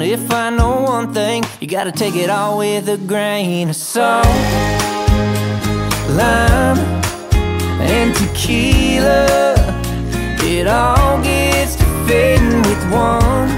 If I know one thing, you gotta take it all with a grain of salt. Lime and tequila, it all gets to fading with one.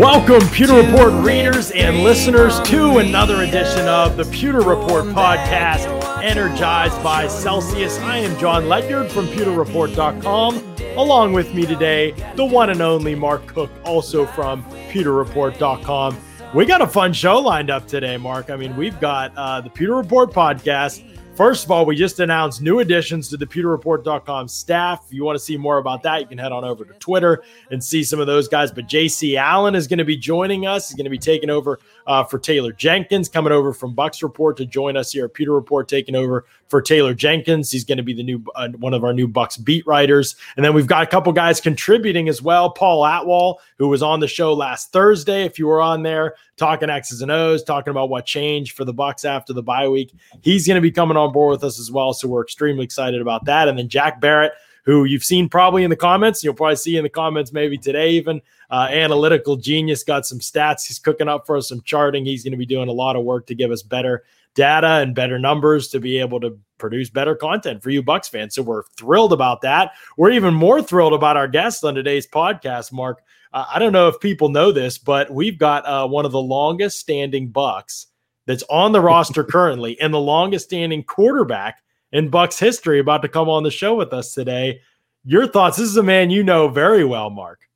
Welcome, Pewter Report readers and listeners, to another edition of the Pewter Report podcast, energized by Celsius. I am John Ledyard from PewterReport.com. Along with me today, the one and only Mark Cook, also from PewterReport.com. We got a fun show lined up today, Mark. I mean, we've got uh, the Pewter Report podcast. First of all, we just announced new additions to the PewterReport.com staff. If you want to see more about that, you can head on over to Twitter and see some of those guys. But JC Allen is going to be joining us. He's going to be taking over uh, for Taylor Jenkins, coming over from Bucks Report to join us here at Pewter Report, taking over for Taylor Jenkins. He's going to be the new uh, one of our new Bucks beat writers. And then we've got a couple guys contributing as well. Paul Atwall, who was on the show last Thursday, if you were on there, talking X's and O's, talking about what changed for the Bucks after the bye week. He's going to be coming on board with us as well. So we're extremely excited about that. And then Jack Barrett, who you've seen probably in the comments, you'll probably see in the comments maybe today even. Uh, analytical genius got some stats. He's cooking up for us some charting. He's going to be doing a lot of work to give us better data and better numbers to be able to produce better content for you Bucks fans. So we're thrilled about that. We're even more thrilled about our guest on today's podcast, Mark. Uh, I don't know if people know this, but we've got uh, one of the longest standing Bucks that's on the roster currently and the longest standing quarterback in Bucks history about to come on the show with us today. Your thoughts? This is a man you know very well, Mark.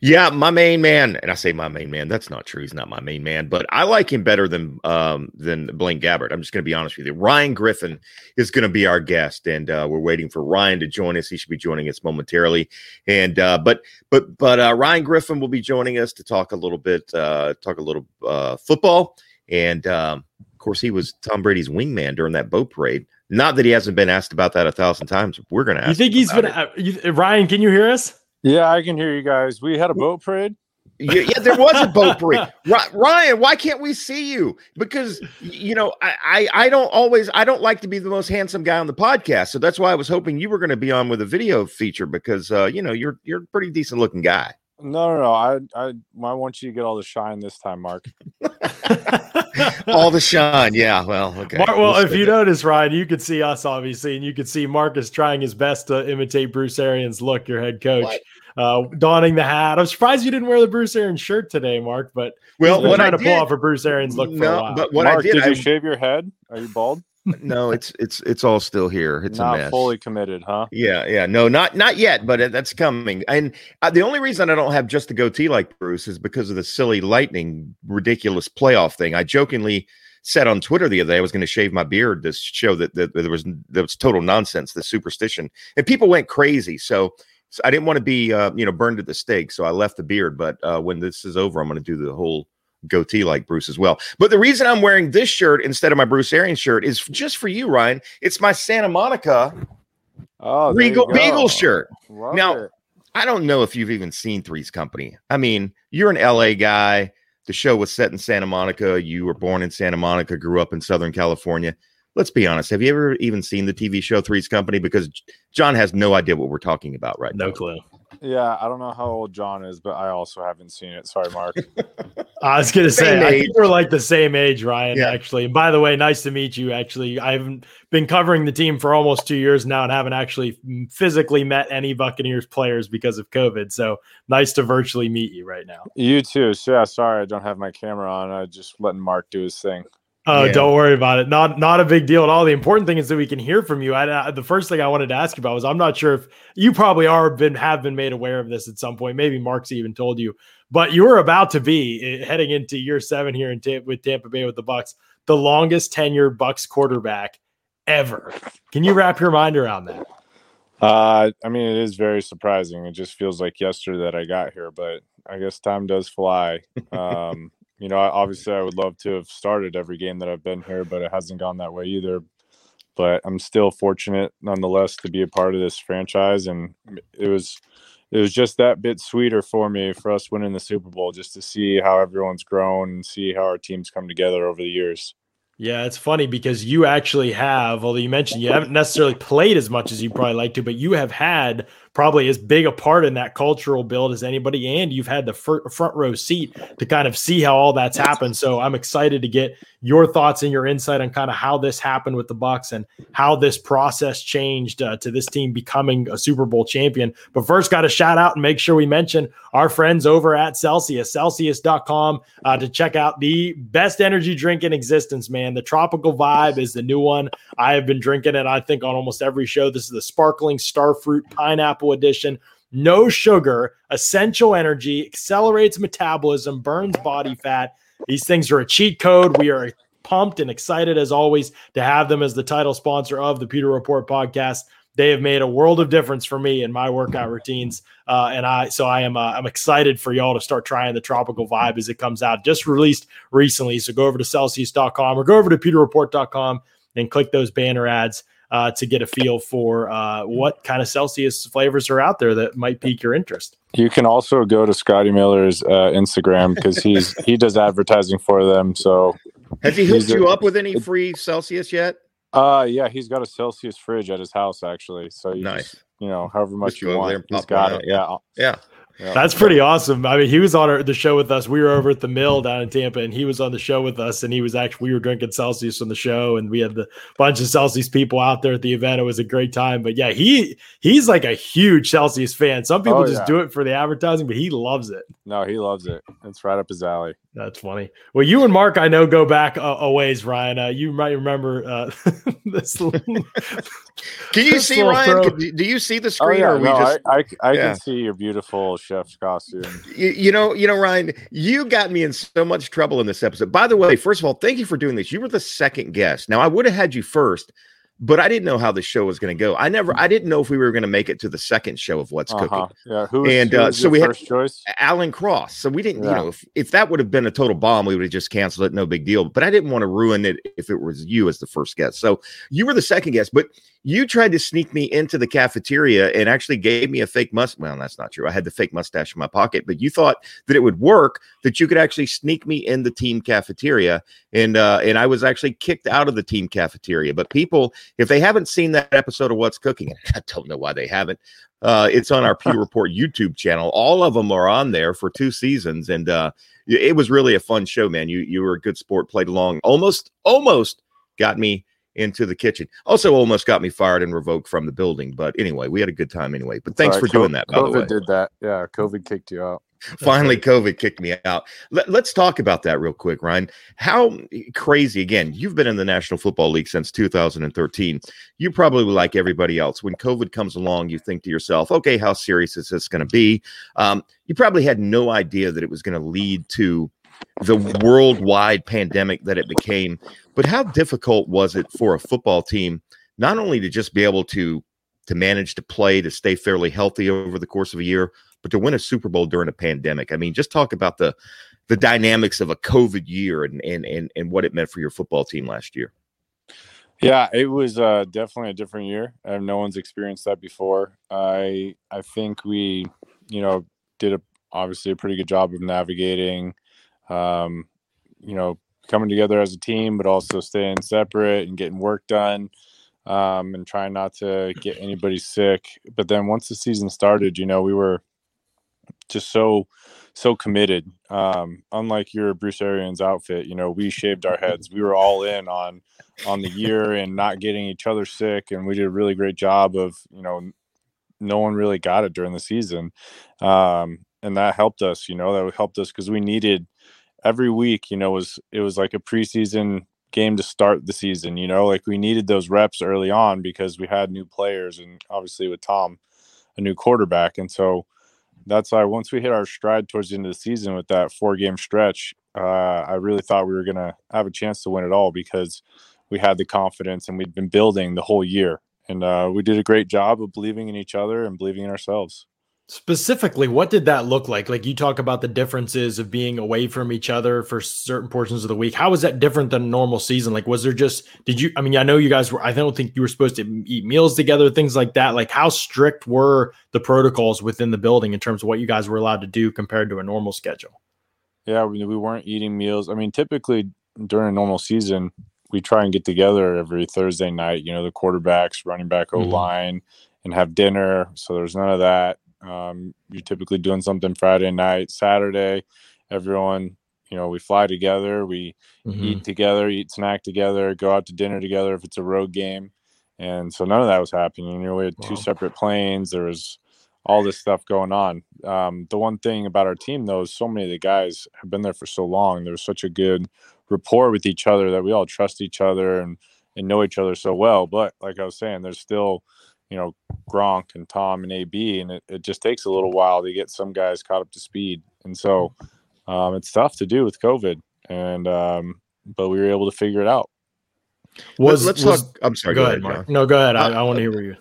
Yeah, my main man, and I say my main man. That's not true. He's not my main man, but I like him better than um, than Blaine Gabbert. I'm just going to be honest with you. Ryan Griffin is going to be our guest, and uh, we're waiting for Ryan to join us. He should be joining us momentarily. And uh, but but but uh, Ryan Griffin will be joining us to talk a little bit, uh, talk a little uh, football, and um, of course he was Tom Brady's wingman during that boat parade. Not that he hasn't been asked about that a thousand times. We're going to. Ask. You think he's been? Uh, Ryan, can you hear us? Yeah, I can hear you guys. We had a boat parade. yeah, yeah, there was a boat parade. Ryan, why can't we see you? Because you know, I, I, I don't always I don't like to be the most handsome guy on the podcast, so that's why I was hoping you were going to be on with a video feature because uh, you know you're you're a pretty decent looking guy. No, no, no. I, I, I want you to get all the shine this time, Mark. all the shine. Yeah. Well, okay. Mark, well, we'll if you notice, Ryan, you could see us obviously, and you could see Marcus trying his best to imitate Bruce Arians' look, your head coach. What? uh, donning the hat. I'm surprised you didn't wear the Bruce Arians shirt today, Mark. But well, what trying I to pull off a Bruce Arians look no, for a while. But what Mark, I did, did I, you shave your head? Are you bald? No, it's it's it's all still here. It's not a mess. fully committed, huh? Yeah, yeah. No, not not yet, but that's coming. And uh, the only reason I don't have just the goatee like Bruce is because of the silly lightning, ridiculous playoff thing. I jokingly said on Twitter the other day I was going to shave my beard to show that, that, that there was there was total nonsense, the superstition, and people went crazy. So so I didn't want to be, uh, you know, burned at the stake. So I left the beard. But uh, when this is over, I'm going to do the whole goatee like Bruce as well. But the reason I'm wearing this shirt instead of my Bruce Arians shirt is just for you, Ryan. It's my Santa Monica oh, Regal Beagle shirt. Love now, it. I don't know if you've even seen Three's Company. I mean, you're an LA guy. The show was set in Santa Monica. You were born in Santa Monica, grew up in Southern California let's be honest. Have you ever even seen the TV show Three's Company? Because John has no idea what we're talking about right no now. No clue. Yeah, I don't know how old John is, but I also haven't seen it. Sorry, Mark. I was gonna say, I think we're like the same age, Ryan. Yeah. Actually, and by the way, nice to meet you. Actually, I haven't been covering the team for almost two years now, and haven't actually mm, physically met any Buccaneers players because of COVID. So nice to virtually meet you right now. You too. So, yeah, sorry, I don't have my camera on. I just letting Mark do his thing. Oh, yeah. don't worry about it. Not not a big deal at all. The important thing is that we can hear from you. I, the first thing I wanted to ask you about was I'm not sure if you probably are been have been made aware of this at some point. Maybe Mark's even told you, but you are about to be eh, heading into year seven here in with Tampa Bay with the Bucks, the longest tenure Bucks quarterback ever. Can you wrap your mind around that? Uh, I mean, it is very surprising. It just feels like yesterday that I got here, but I guess time does fly. Um, you know, obviously I would love to have started every game that I've been here, but it hasn't gone that way either. But I'm still fortunate nonetheless to be a part of this franchise and it was it was just that bit sweeter for me for us winning the Super Bowl just to see how everyone's grown and see how our teams come together over the years. Yeah, it's funny because you actually have, although you mentioned you haven't necessarily played as much as you probably like to, but you have had probably as big a part in that cultural build as anybody. And you've had the fir- front row seat to kind of see how all that's happened. So I'm excited to get your thoughts and your insight on kind of how this happened with the Bucks and how this process changed uh, to this team becoming a Super Bowl champion. But first, got to shout out and make sure we mention our friends over at Celsius, Celsius.com uh, to check out the best energy drink in existence, man. The tropical vibe is the new one. I have been drinking it, I think, on almost every show. This is the sparkling starfruit pineapple edition. No sugar, essential energy, accelerates metabolism, burns body fat these things are a cheat code. We are pumped and excited as always to have them as the title sponsor of the Pewter Report podcast. They have made a world of difference for me in my workout routines, uh, and I so I am uh, I'm excited for y'all to start trying the tropical vibe as it comes out. Just released recently, so go over to Celsius.com or go over to PewterReport.com and click those banner ads uh, to get a feel for uh, what kind of Celsius flavors are out there that might pique your interest. You can also go to Scotty Miller's uh, Instagram because he's he does advertising for them. So has he hooked you up with any free Celsius yet? Uh, yeah, he's got a Celsius fridge at his house actually. So you nice. Just, you know, however much you want, he's got it. Yeah, yeah. That's pretty awesome. I mean, he was on our, the show with us. We were over at the mill down in Tampa, and he was on the show with us. And he was actually we were drinking Celsius on the show, and we had the bunch of Celsius people out there at the event. It was a great time. But yeah, he he's like a huge Celsius fan. Some people oh, just yeah. do it for the advertising, but he loves it. No, he loves it. It's right up his alley. That's funny. Well, you and Mark, I know, go back a, a ways, Ryan. Uh, you might remember uh, this. can you see Ryan? do you see the screen? Oh, yeah, no, just, I, I, I yeah. can see your beautiful chef's costume. You, you, know, you know, Ryan, you got me in so much trouble in this episode. By the way, first of all, thank you for doing this. You were the second guest. Now, I would have had you first but I didn't know how the show was going to go. I never, I didn't know if we were going to make it to the second show of What's uh-huh. Cooking. Yeah, who? And who uh, so we had choice? Alan Cross. So we didn't, yeah. you know, if, if that would have been a total bomb, we would have just canceled it. No big deal. But I didn't want to ruin it if it was you as the first guest. So you were the second guest, but you tried to sneak me into the cafeteria and actually gave me a fake mustache. Well, that's not true. I had the fake mustache in my pocket, but you thought that it would work, that you could actually sneak me in the team cafeteria. And uh, and I was actually kicked out of the team cafeteria. But people, if they haven't seen that episode of What's Cooking, I don't know why they haven't. Uh, it's on our Pewter Report YouTube channel. All of them are on there for two seasons, and uh, it was really a fun show, man. You you were a good sport, played along, almost almost got me into the kitchen. Also, almost got me fired and revoked from the building. But anyway, we had a good time anyway. But thanks for doing that. COVID did that. Yeah, COVID kicked you out. Finally, COVID kicked me out. Let, us talk about that real quick, Ryan. How crazy, again, you've been in the National Football League since 2013. You probably, like everybody else, when COVID comes along, you think to yourself, okay, how serious is this going to be? Um, you probably had no idea that it was going to lead to the worldwide pandemic that it became. But how difficult was it for a football team not only to just be able to to manage to play to stay fairly healthy over the course of a year, but to win a Super Bowl during a pandemic? I mean, just talk about the the dynamics of a COVID year and and and, and what it meant for your football team last year. Yeah, it was uh, definitely a different year. No one's experienced that before. I I think we, you know, did a obviously a pretty good job of navigating um, you know, coming together as a team, but also staying separate and getting work done um, and trying not to get anybody sick. But then once the season started, you know, we were just so so committed. Um, unlike your Bruce Arians outfit, you know, we shaved our heads. We were all in on on the year and not getting each other sick, and we did a really great job of you know, no one really got it during the season, um, and that helped us. You know, that helped us because we needed every week, you know, was it was like a preseason game to start the season. You know, like we needed those reps early on because we had new players, and obviously with Tom, a new quarterback, and so that's why once we hit our stride towards the end of the season with that four game stretch, uh, I really thought we were gonna have a chance to win it all because we had the confidence and we'd been building the whole year, and uh, we did a great job of believing in each other and believing in ourselves. Specifically, what did that look like? Like you talk about the differences of being away from each other for certain portions of the week. How was that different than normal season? Like, was there just, did you, I mean, I know you guys were, I don't think you were supposed to eat meals together, things like that. Like, how strict were the protocols within the building in terms of what you guys were allowed to do compared to a normal schedule? Yeah, we, we weren't eating meals. I mean, typically during a normal season, we try and get together every Thursday night, you know, the quarterbacks, running back, O line. Mm-hmm and have dinner. So there's none of that. Um, you're typically doing something Friday night, Saturday. Everyone, you know, we fly together, we mm-hmm. eat together, eat snack together, go out to dinner together if it's a road game. And so none of that was happening. You know, we had wow. two separate planes. There was all this stuff going on. Um, the one thing about our team, though, is so many of the guys have been there for so long. There's such a good rapport with each other that we all trust each other and and know each other so well. But like I was saying, there's still, you know, Gronk and Tom and AB, and it, it just takes a little while to get some guys caught up to speed. And so um, it's tough to do with COVID. And um, but we were able to figure it out. Was let's was, talk. I'm sorry. Go, go ahead, Mark. No, go ahead. I, uh, I want to hear what you.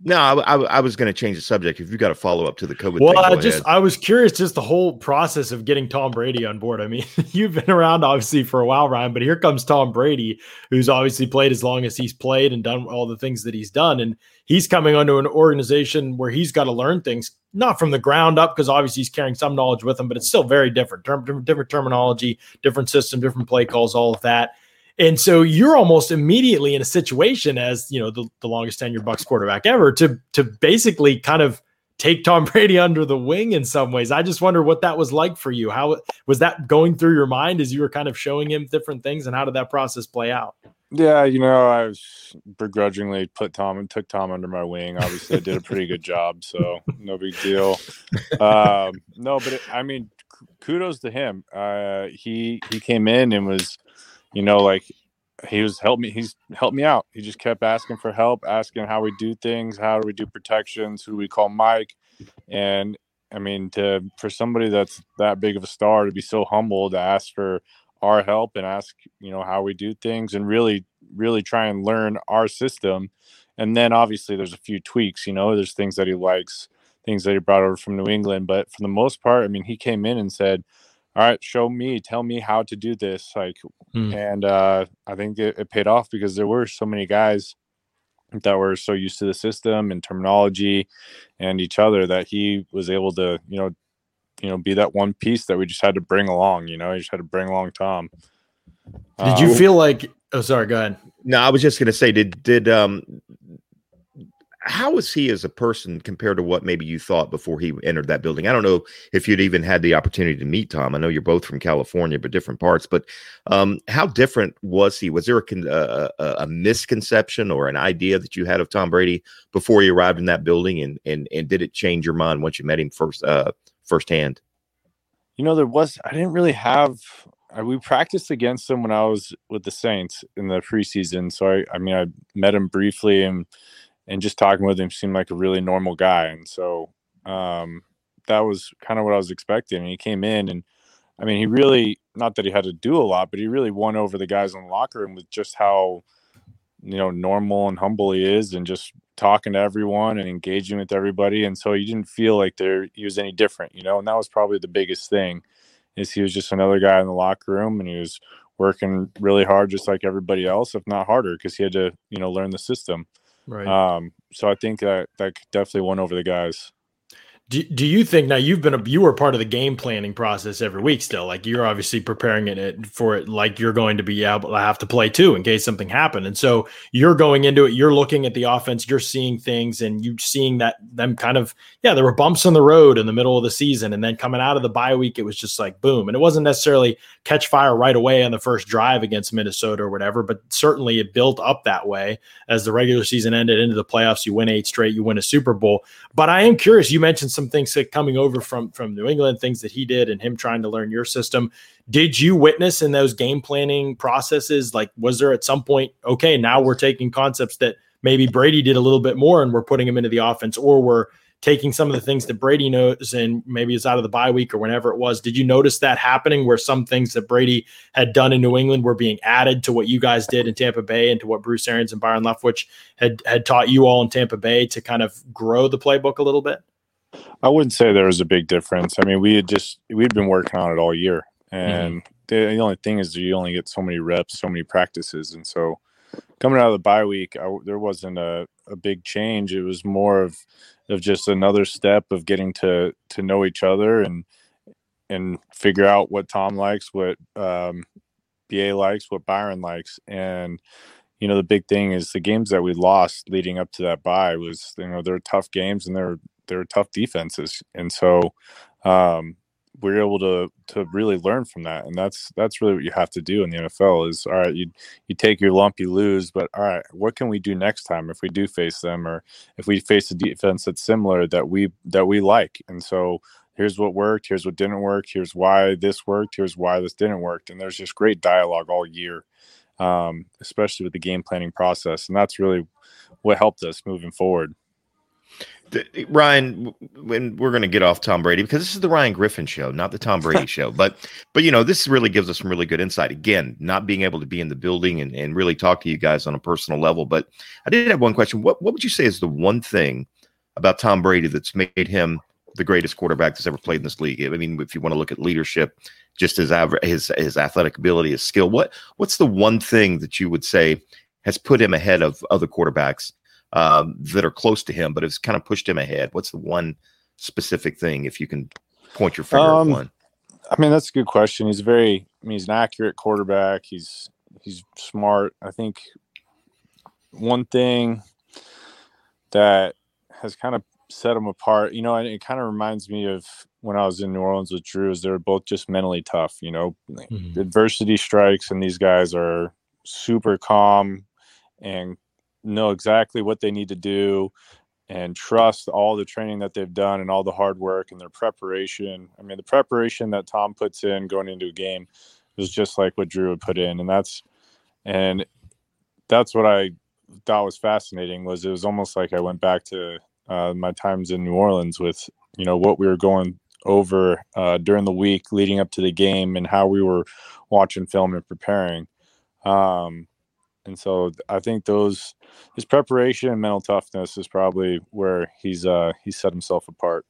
No, I, I, I was going to change the subject. If you got a follow up to the COVID, well, thing, I just ahead. I was curious, just the whole process of getting Tom Brady on board. I mean, you've been around obviously for a while, Ryan, but here comes Tom Brady, who's obviously played as long as he's played and done all the things that he's done, and he's coming onto an organization where he's got to learn things not from the ground up because obviously he's carrying some knowledge with him, but it's still very different, different, different terminology, different system, different play calls, all of that. And so you're almost immediately in a situation as, you know, the, the longest tenured Bucks quarterback ever to to basically kind of take Tom Brady under the wing in some ways. I just wonder what that was like for you. How was that going through your mind as you were kind of showing him different things and how did that process play out? Yeah, you know, I was begrudgingly put Tom and took Tom under my wing. Obviously, I did a pretty good job, so no big deal. Um, no, but it, I mean, kudos to him. Uh, he he came in and was you know, like he was help me. He's helped me out. He just kept asking for help, asking how we do things, how do we do protections, who do we call Mike, and I mean, to for somebody that's that big of a star to be so humble to ask for our help and ask, you know, how we do things and really, really try and learn our system. And then obviously there's a few tweaks, you know, there's things that he likes, things that he brought over from New England. But for the most part, I mean, he came in and said, all right, show me, tell me how to do this. Like, mm. and uh, I think it, it, paid off because there were so many guys that were so used to the system and terminology and each other that he was able to, you know, you know, be that one piece that we just had to bring along. You know, you just had to bring along Tom. Did you uh, feel like? Oh, sorry. Go ahead. No, I was just going to say, did did um how is he as a person compared to what maybe you thought before he entered that building? I don't know if you'd even had the opportunity to meet Tom. I know you're both from California, but different parts. But um, how different was he? Was there a, a, a, misconception or an idea that you had of Tom Brady before he arrived in that building, and and and did it change your mind once you met him first uh, firsthand? You know, there was. I didn't really have. I, we practiced against him when I was with the Saints in the preseason. So I, I mean, I met him briefly and and just talking with him seemed like a really normal guy. And so um, that was kind of what I was expecting. And he came in and I mean, he really, not that he had to do a lot, but he really won over the guys in the locker room with just how, you know, normal and humble he is and just talking to everyone and engaging with everybody. And so you didn't feel like there he was any different, you know, and that was probably the biggest thing is he was just another guy in the locker room and he was working really hard just like everybody else, if not harder, because he had to, you know, learn the system. Right. Um, so I think that that definitely won over the guys. Do, do you think now you've been a you were part of the game planning process every week still like you're obviously preparing it for it like you're going to be able to have to play too in case something happened. And so you're going into it you're looking at the offense you're seeing things and you seeing that them kind of yeah there were bumps on the road in the middle of the season and then coming out of the bye week it was just like boom. And it wasn't necessarily catch fire right away on the first drive against Minnesota or whatever but certainly it built up that way. As the regular season ended into the playoffs you win eight straight you win a Super Bowl. But I am curious you mentioned some things coming over from from New England, things that he did, and him trying to learn your system. Did you witness in those game planning processes? Like, was there at some point, okay, now we're taking concepts that maybe Brady did a little bit more, and we're putting them into the offense, or we're taking some of the things that Brady knows and maybe it's out of the bye week or whenever it was. Did you notice that happening where some things that Brady had done in New England were being added to what you guys did in Tampa Bay and to what Bruce Arians and Byron Leftwich had had taught you all in Tampa Bay to kind of grow the playbook a little bit? I wouldn't say there was a big difference. I mean, we had just we'd been working on it all year, and mm-hmm. the, the, only thing is you only get so many reps, so many practices, and so coming out of the bye week, I, there wasn't a, a big change. It was more of of just another step of getting to to know each other and and figure out what Tom likes, what um, BA likes, what Byron likes, and you know, the big thing is the games that we lost leading up to that bye was, you know, they're tough games and they're they're tough defenses, and so um, we're able to to really learn from that, and that's that's really what you have to do in the NFL. Is all right, you you take your lump, you lose, but all right, what can we do next time if we do face them, or if we face a defense that's similar that we that we like, and so here's what worked, here's what didn't work, here's why this worked, here's why this didn't work, and there's just great dialogue all year um, especially with the game planning process. And that's really what helped us moving forward. Ryan, when we're going to get off Tom Brady because this is the Ryan Griffin show, not the Tom Brady show. But but you know, this really gives us some really good insight. Again, not being able to be in the building and, and really talk to you guys on a personal level. But I did have one question. What what would you say is the one thing about Tom Brady that's made him the greatest quarterback that's ever played in this league? I mean, if you want to look at leadership, just his his his athletic ability, his skill. What what's the one thing that you would say has put him ahead of other quarterbacks um, that are close to him, but it's kind of pushed him ahead? What's the one specific thing, if you can point your finger um, at one? I mean, that's a good question. He's very, I mean, he's an accurate quarterback. He's he's smart. I think one thing that has kind of set him apart. You know, and it kind of reminds me of when I was in New Orleans with Drew. Is they're both just mentally tough. You know, mm-hmm. adversity strikes, and these guys are super calm and know exactly what they need to do and trust all the training that they've done and all the hard work and their preparation. I mean, the preparation that Tom puts in going into a game is just like what Drew would put in, and that's and that's what I thought was fascinating. Was it was almost like I went back to uh, my times in New Orleans with you know what we were going over uh, during the week leading up to the game and how we were watching film and preparing. Um, and so I think those his preparation and mental toughness is probably where he's uh, he set himself apart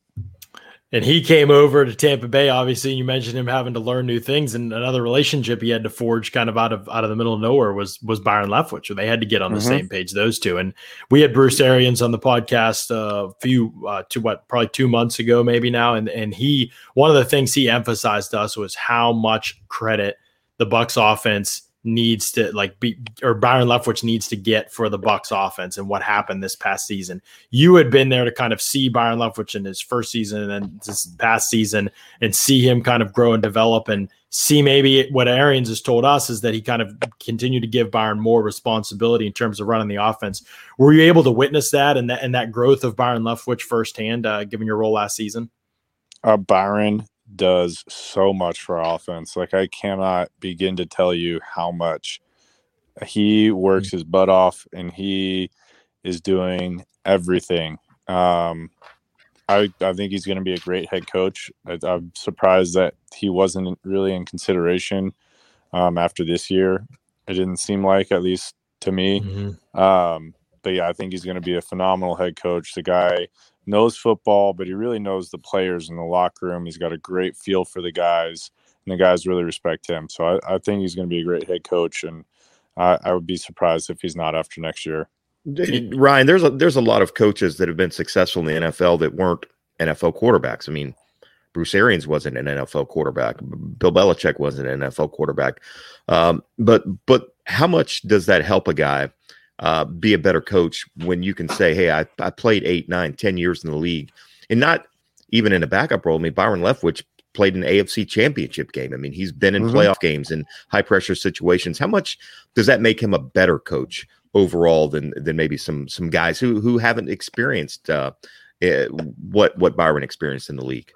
and he came over to Tampa Bay. Obviously, you mentioned him having to learn new things, and another relationship he had to forge, kind of out of out of the middle of nowhere, was was Byron Leftwich. So they had to get on the mm-hmm. same page, those two. And we had Bruce Arians on the podcast a few, uh, to what probably two months ago, maybe now, and and he one of the things he emphasized to us was how much credit the Bucks offense needs to like be or Byron Leftwich needs to get for the Bucks offense and what happened this past season. You had been there to kind of see Byron Leftwich in his first season and then this past season and see him kind of grow and develop and see maybe what Arians has told us is that he kind of continued to give Byron more responsibility in terms of running the offense. Were you able to witness that and that and that growth of Byron Leftwich firsthand, uh, given your role last season? Uh, Byron does so much for offense. Like I cannot begin to tell you how much he works his butt off and he is doing everything. Um, I, I think he's going to be a great head coach. I, am surprised that he wasn't really in consideration um, after this year. It didn't seem like, at least to me. Mm-hmm. Um, but yeah, I think he's going to be a phenomenal head coach. The guy knows football, but he really knows the players in the locker room. He's got a great feel for the guys, and the guys really respect him. So I, I think he's going to be a great head coach, and I, I would be surprised if he's not after next year. Ryan, there's a there's a lot of coaches that have been successful in the NFL that weren't NFL quarterbacks. I mean, Bruce Arians wasn't an NFL quarterback. Bill Belichick wasn't an NFL quarterback. Um, but but how much does that help a guy uh, be a better coach when you can say, hey, I, I played eight, nine, ten years in the league and not even in a backup role. I mean, Byron Leftwich played an AFC championship game. I mean, he's been in mm-hmm. playoff games and high pressure situations. How much does that make him a better coach overall than than maybe some some guys who who haven't experienced uh, uh, what what Byron experienced in the league?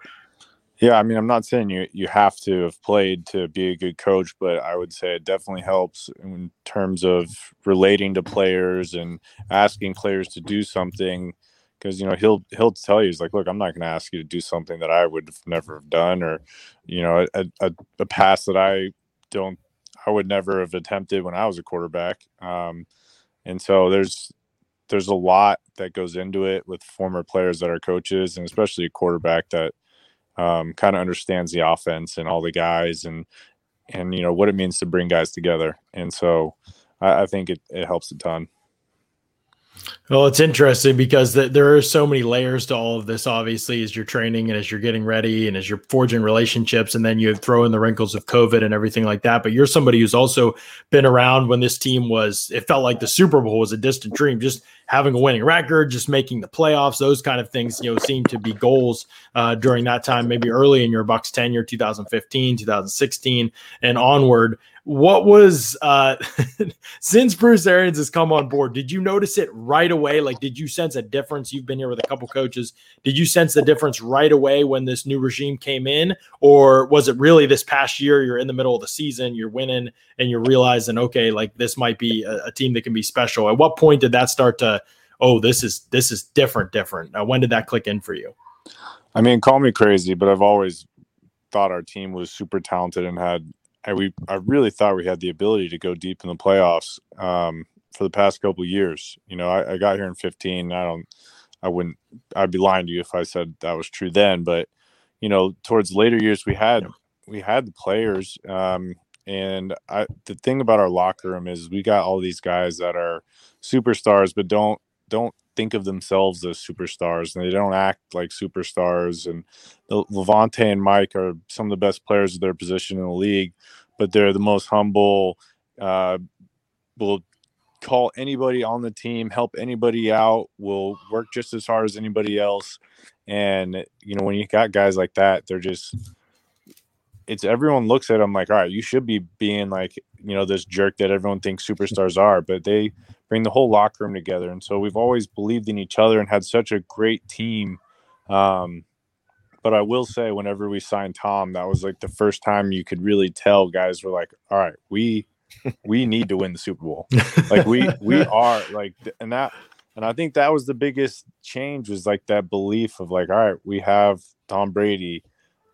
Yeah, I mean, I'm not saying you you have to have played to be a good coach, but I would say it definitely helps in terms of relating to players and asking players to do something. Because you know he'll he'll tell you he's like, look, I'm not going to ask you to do something that I would never have done, or you know, a, a, a, pass that I don't I would never have attempted when I was a quarterback. Um, and so there's there's a lot that goes into it with former players that are coaches, and especially a quarterback that um, kind of understands the offense and all the guys and and you know what it means to bring guys together. And so I, I think it, it helps a ton. Well, it's interesting because th- there are so many layers to all of this, obviously, as you're training and as you're getting ready and as you're forging relationships. And then you throw in the wrinkles of COVID and everything like that. But you're somebody who's also been around when this team was, it felt like the Super Bowl was a distant dream. Just having a winning record, just making the playoffs, those kind of things, you know, seem to be goals uh, during that time, maybe early in your Bucks tenure, 2015, 2016, and onward. What was uh since Bruce Arians has come on board, did you notice it right away? Like, did you sense a difference? You've been here with a couple coaches. Did you sense the difference right away when this new regime came in? Or was it really this past year? You're in the middle of the season, you're winning, and you're realizing, okay, like this might be a, a team that can be special. At what point did that start to, oh, this is this is different, different? When did that click in for you? I mean, call me crazy, but I've always thought our team was super talented and had I we I really thought we had the ability to go deep in the playoffs um, for the past couple years. You know, I, I, got here in 15. I don't, I wouldn't, I'd be lying to you if I said that was true then. But you know, towards later years, we had we had the players, um, and I the thing about our locker room is we got all these guys that are superstars, but don't don't think of themselves as superstars and they don't act like superstars. And Lavonte and Mike are some of the best players of their position in the league, but they're the most humble, uh, will call anybody on the team, help anybody out, will work just as hard as anybody else. And, you know, when you got guys like that, they're just, it's everyone looks at them like, all right, you should be being like, you know, this jerk that everyone thinks superstars are, but they bring the whole locker room together. And so we've always believed in each other and had such a great team. Um, but I will say, whenever we signed Tom, that was like the first time you could really tell guys were like, all right, we we need to win the Super Bowl. like we we are like and that and I think that was the biggest change was like that belief of like, all right, we have Tom Brady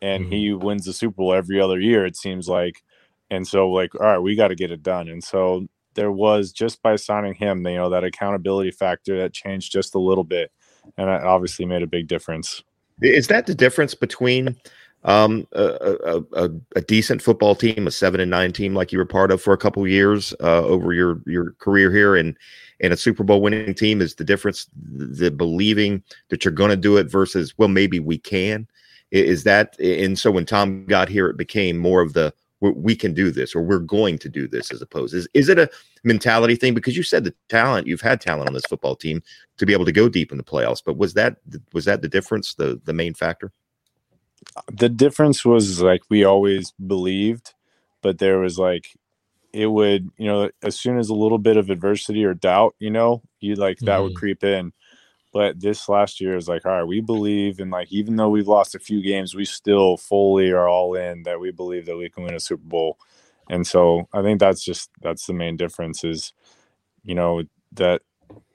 and mm-hmm. he wins the Super Bowl every other year, it seems like. And so like, all right, we got to get it done. And so there was just by signing him, you know, that accountability factor that changed just a little bit, and that obviously made a big difference. Is that the difference between um, a, a, a, decent football team, a seven and nine team like you were part of for a couple years uh, over your your career here, and and a Super Bowl winning team? Is the difference the believing that you're going to do it versus well maybe we can? Is that and so when Tom got here, it became more of the we can do this or we're going to do this as opposed is is it a mentality thing? Because you said the talent you've had talent on this football team to be able to go deep in the playoffs but was that was that the difference the the main factor? The difference was like we always believed but there was like it would you know as soon as a little bit of adversity or doubt you know you like that mm-hmm. would creep in but this last year is like, all right, we believe, and like, even though we've lost a few games, we still fully are all in that we believe that we can win a Super Bowl. And so I think that's just that's the main difference is, you know, that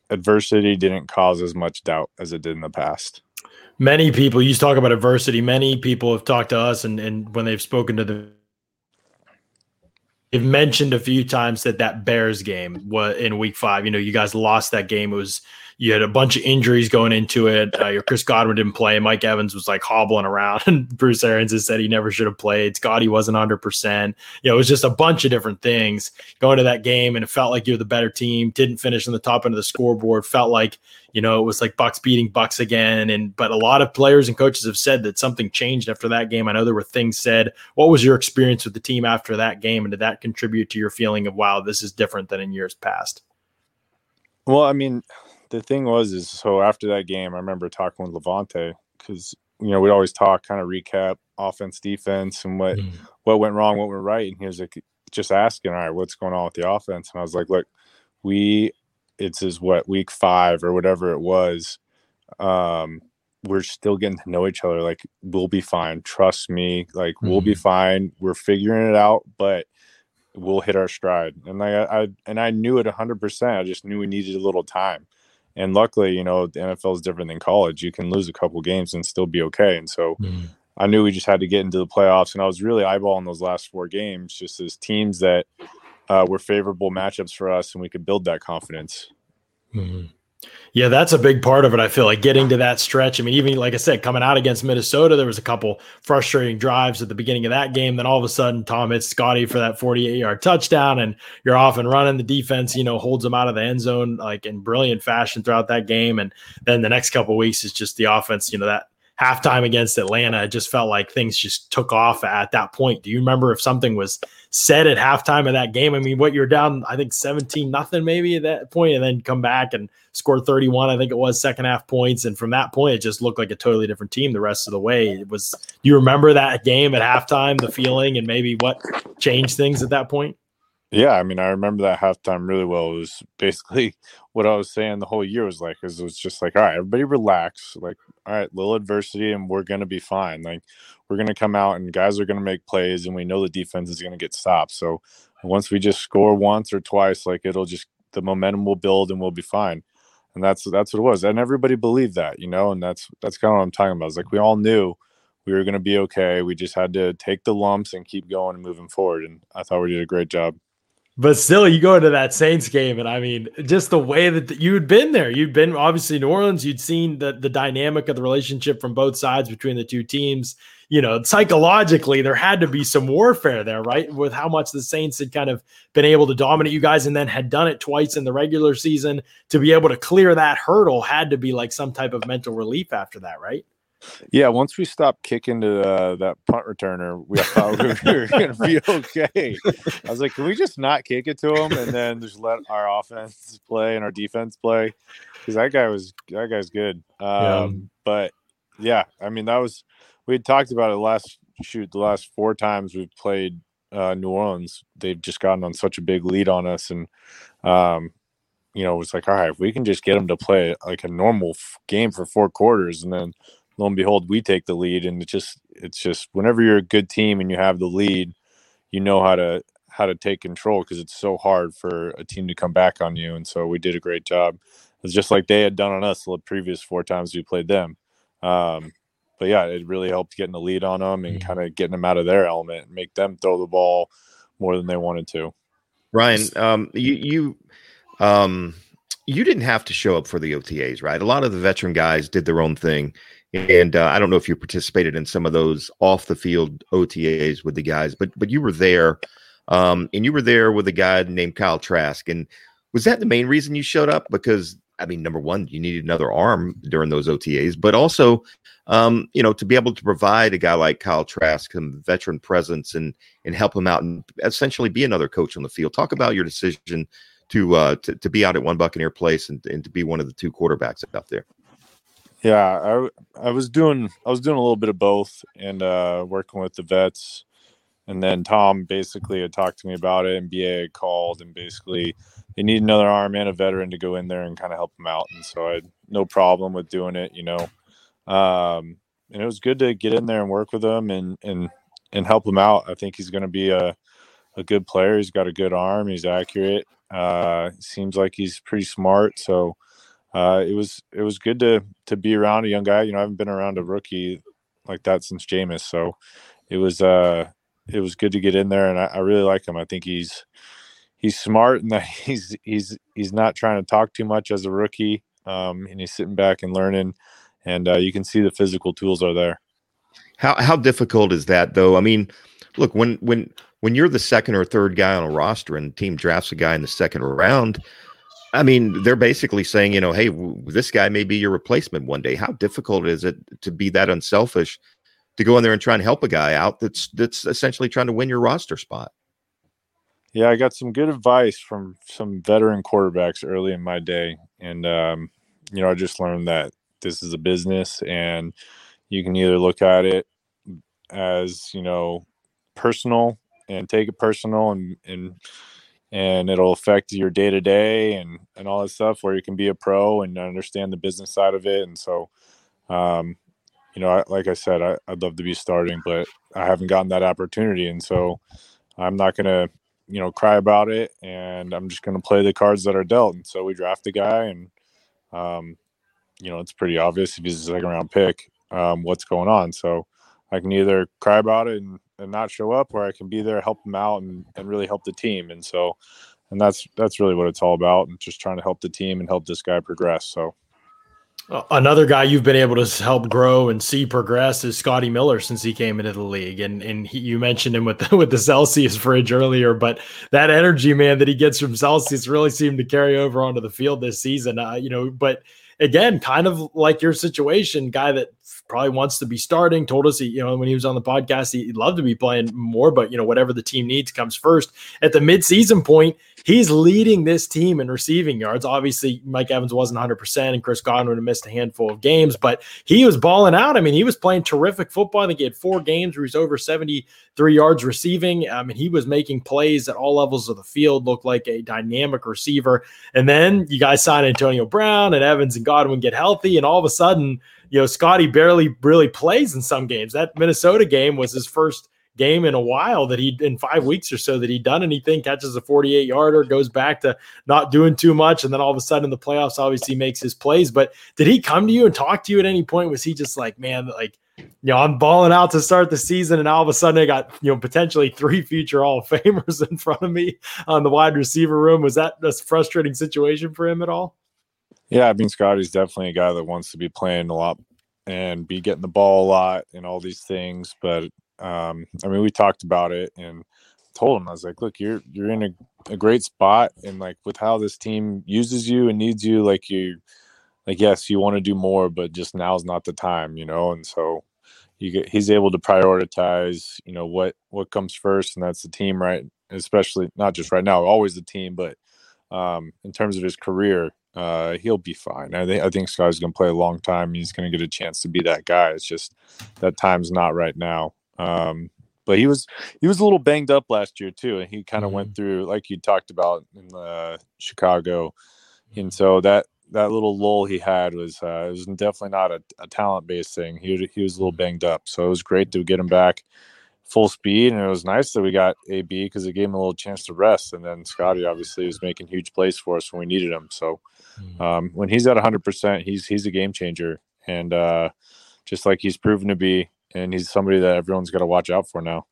adversity didn't cause as much doubt as it did in the past. Many people, you talk about adversity. Many people have talked to us, and and when they've spoken to the they've mentioned a few times that that Bears game was in Week Five. You know, you guys lost that game. It was you had a bunch of injuries going into it. Uh, your Chris Godwin didn't play. Mike Evans was like hobbling around, and Bruce Arians has said he never should have played. Scotty wasn't hundred percent. You know, it was just a bunch of different things going to that game, and it felt like you're the better team. Didn't finish on the top end of the scoreboard. Felt like you know it was like Bucks beating Bucks again. And but a lot of players and coaches have said that something changed after that game. I know there were things said. What was your experience with the team after that game, and did that contribute to your feeling of wow, this is different than in years past? Well, I mean, the thing was is so after that game, I remember talking with Lavonte because you know we'd always talk, kind of recap offense, defense, and what mm. what went wrong, what went right, and he was like just asking, all right, what's going on with the offense? And I was like, look, we it's is what week five or whatever it was. Um, we're still getting to know each other. Like we'll be fine. Trust me. Like mm. we'll be mm-hmm. fine. We're figuring it out, but we'll hit our stride. And like I, I and I knew it hundred percent. I just knew we needed a little time. And luckily, you know, the NFL is different than college. You can lose a couple games and still be okay. And so mm. I knew we just had to get into the playoffs. And I was really eyeballing those last four games just as teams that uh, were favorable matchups for us and we could build that confidence. Mm-hmm. Yeah, that's a big part of it. I feel like getting to that stretch. I mean, even like I said, coming out against Minnesota, there was a couple frustrating drives at the beginning of that game. Then all of a sudden, Tom hits Scotty for that 48 yard touchdown, and you're off and running. The defense, you know, holds them out of the end zone like in brilliant fashion throughout that game. And then the next couple weeks is just the offense, you know, that halftime against Atlanta, it just felt like things just took off at that point. Do you remember if something was said at halftime of that game? I mean, what you're down, I think 17 nothing maybe at that point, and then come back and score 31, I think it was second half points. And from that point, it just looked like a totally different team the rest of the way. It was, do you remember that game at halftime, the feeling and maybe what changed things at that point? Yeah, I mean, I remember that halftime really well. It was basically what I was saying the whole year was like, is it was just like, all right, everybody relax. Like, all right, little adversity and we're going to be fine. Like, we're going to come out and guys are going to make plays and we know the defense is going to get stopped. So once we just score once or twice, like, it'll just, the momentum will build and we'll be fine. And that's, that's what it was. And everybody believed that, you know, and that's, that's kind of what I'm talking about. It's like we all knew we were going to be okay. We just had to take the lumps and keep going and moving forward. And I thought we did a great job. But still, you go into that Saints game, and I mean, just the way that you'd been there, you'd been obviously New Orleans, you'd seen the the dynamic of the relationship from both sides between the two teams. You know, psychologically, there had to be some warfare there, right? With how much the Saints had kind of been able to dominate you guys, and then had done it twice in the regular season to be able to clear that hurdle had to be like some type of mental relief after that, right? Yeah, once we stopped kicking to uh, that punt returner, we thought we were going to be okay. I was like, can we just not kick it to him and then just let our offense play and our defense play? Because that guy was that guy's good. Um, yeah. But yeah, I mean that was we had talked about it last shoot the last four times we've played uh, New Orleans. They've just gotten on such a big lead on us, and um, you know, it's like, all right, if we can just get them to play like a normal f- game for four quarters, and then lo and behold, we take the lead. And it just it's just whenever you're a good team and you have the lead, you know how to how to take control because it's so hard for a team to come back on you. And so we did a great job. It's just like they had done on us the previous four times we played them. Um, but yeah, it really helped getting the lead on them and mm-hmm. kind of getting them out of their element and make them throw the ball more than they wanted to. Ryan, um, you you um, you didn't have to show up for the OTAs, right? A lot of the veteran guys did their own thing. And uh, I don't know if you participated in some of those off the field OTAs with the guys, but but you were there, um, and you were there with a guy named Kyle Trask. And was that the main reason you showed up? Because I mean, number one, you needed another arm during those OTAs, but also, um, you know, to be able to provide a guy like Kyle Trask some veteran presence and and help him out and essentially be another coach on the field. Talk about your decision to uh, to, to be out at one Buccaneer place and, and to be one of the two quarterbacks out there. Yeah, I I was doing I was doing a little bit of both and uh, working with the vets, and then Tom basically had talked to me about it, and BA had called, and basically they need another arm and a veteran to go in there and kind of help them out, and so I had no problem with doing it, you know, um, and it was good to get in there and work with him and and and help him out. I think he's going to be a a good player. He's got a good arm. He's accurate. Uh, seems like he's pretty smart. So uh, it was it was good to to be around a young guy. You know, I haven't been around a rookie like that since Jameis, so it was uh it was good to get in there, and I, I really like him. I think he's he's smart and that he's he's he's not trying to talk too much as a rookie, um, and he's sitting back and learning, and uh, you can see the physical tools are there. How how difficult is that though? I mean, look when when when you're the second or third guy on a roster and the team drafts a guy in the second round I mean, they're basically saying, you know, hey, w- this guy may be your replacement one day. How difficult is it to be that unselfish to go in there and try and help a guy out that's that's essentially trying to win your roster spot? Yeah, I got some good advice from some veteran quarterbacks early in my day, and um, you know, I just learned that this is a business, and you can either look at it as you know personal and take it personal and and and it'll affect your day to day and and all that stuff where you can be a pro and understand the business side of it and so um, you know I, like i said I, i'd love to be starting but i haven't gotten that opportunity and so i'm not gonna you know cry about it and i'm just gonna play the cards that are dealt and so we draft a guy and um, you know it's pretty obvious if he's a second round pick um, what's going on so i can either cry about it and and not show up, or I can be there, help them out, and, and really help the team. And so and that's that's really what it's all about, and just trying to help the team and help this guy progress. So. Another guy you've been able to help grow and see progress is Scotty Miller since he came into the league, and and he, you mentioned him with the, with the Celsius fridge earlier, but that energy, man, that he gets from Celsius really seemed to carry over onto the field this season. Uh, you know, but again, kind of like your situation, guy that probably wants to be starting. Told us he, you know, when he was on the podcast, he'd love to be playing more, but you know, whatever the team needs comes first. At the midseason point, he's leading this team in receiving yards. Obviously, Mike Evans wasn't 100%, and Chris Godwin missed a handful of games, but he was balling out. I mean, he was playing terrific football. I think he had four games where he's over 73 yards receiving. I mean, he was making plays at all levels of the field, looked like a dynamic receiver. And then you guys sign Antonio Brown and Evans and Godwin get healthy, and all of a sudden, you know, Scotty barely really plays in some games. That Minnesota game was his first game in a while that he in five weeks or so that he'd done anything, catches a 48 yarder, goes back to not doing too much, and then all of a sudden in the playoffs, obviously makes his plays. But did he come to you and talk to you at any point? Was he just like, man, like you know, I'm balling out to start the season, and all of a sudden I got you know potentially three future Hall of Famers in front of me on the wide receiver room. Was that a frustrating situation for him at all? Yeah, I mean Scotty's definitely a guy that wants to be playing a lot and be getting the ball a lot and all these things. But um, I mean, we talked about it and told him I was like, look, you're you're in a, a great spot, and like with how this team uses you and needs you, like you, like yes, you want to do more, but just now's not the time, you know. And so you get he's able to prioritize, you know, what what comes first, and that's the team, right? Especially not just right now, always the team, but um, in terms of his career, uh, he'll be fine. I think I think Sky's going to play a long time. He's going to get a chance to be that guy. It's just that time's not right now. Um, but he was he was a little banged up last year too, and he kind of mm-hmm. went through like you talked about in the Chicago, and mm-hmm. so that that little lull he had was uh, it was definitely not a, a talent based thing. He he was a little banged up, so it was great to get him back full speed, and it was nice that we got AB because it gave him a little chance to rest. And then Scotty obviously was making huge plays for us when we needed him. So mm. um, when he's at 100, percent he's he's a game changer, and uh, just like he's proven to be, and he's somebody that everyone's got to watch out for now.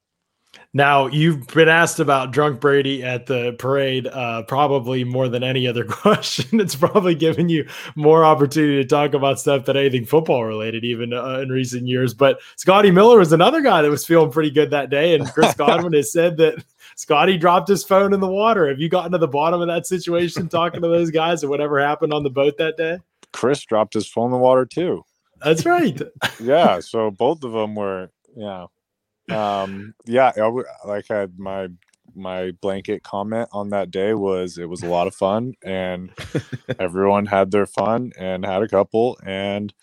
Now you've been asked about drunk Brady at the parade, uh, probably more than any other question. It's probably given you more opportunity to talk about stuff than anything football related, even uh, in recent years. But Scotty Miller was another guy that was feeling pretty good that day, and Chris Godwin has said that Scotty dropped his phone in the water. Have you gotten to the bottom of that situation, talking to those guys, or whatever happened on the boat that day? Chris dropped his phone in the water too. That's right. yeah, so both of them were yeah um, yeah, I, like I had my my blanket comment on that day was it was a lot of fun and everyone had their fun and had a couple and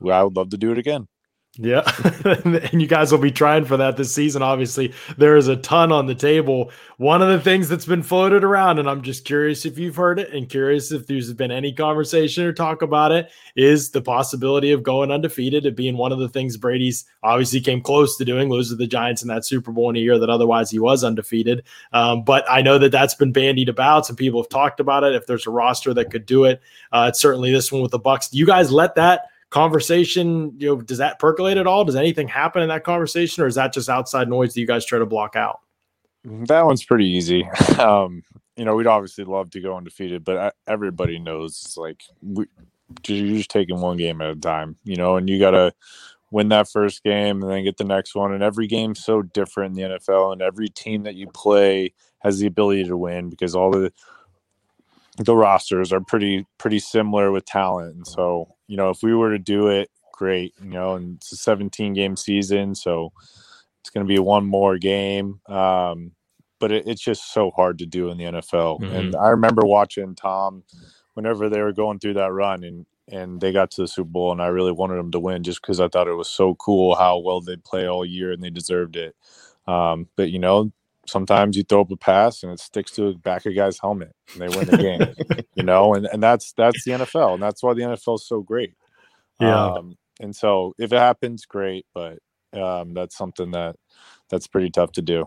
I would love to do it again. Yeah. and you guys will be trying for that this season. Obviously, there is a ton on the table. One of the things that's been floated around, and I'm just curious if you've heard it and curious if there's been any conversation or talk about it, is the possibility of going undefeated. It being one of the things Brady's obviously came close to doing, lose to the Giants in that Super Bowl in a year that otherwise he was undefeated. Um, but I know that that's been bandied about. Some people have talked about it. If there's a roster that could do it, uh, it's certainly this one with the Bucks. Do you guys let that? Conversation you know does that percolate at all? Does anything happen in that conversation or is that just outside noise that you guys try to block out? That one's pretty easy. Um you know we'd obviously love to go undefeated but everybody knows it's like we, you're just taking one game at a time you know and you gotta win that first game and then get the next one and every game's so different in the nfl and every team that you play has the ability to win because all the the rosters are pretty pretty similar with talent and so you know if we were to do it great you know and it's a 17 game season so it's going to be one more game. Um, but it, it's just so hard to do in the nfl mm-hmm. and i remember watching tom whenever they were going through that run and and they got to the super bowl and i really wanted them to win just because i thought it was so cool how well they play all year and they deserved it. Um, but you know sometimes you throw up a pass and it sticks to the back of a guy's helmet and they win the game you know and, and that's that's the nfl and that's why the nfl is so great yeah um, and so if it happens great but um, that's something that that's pretty tough to do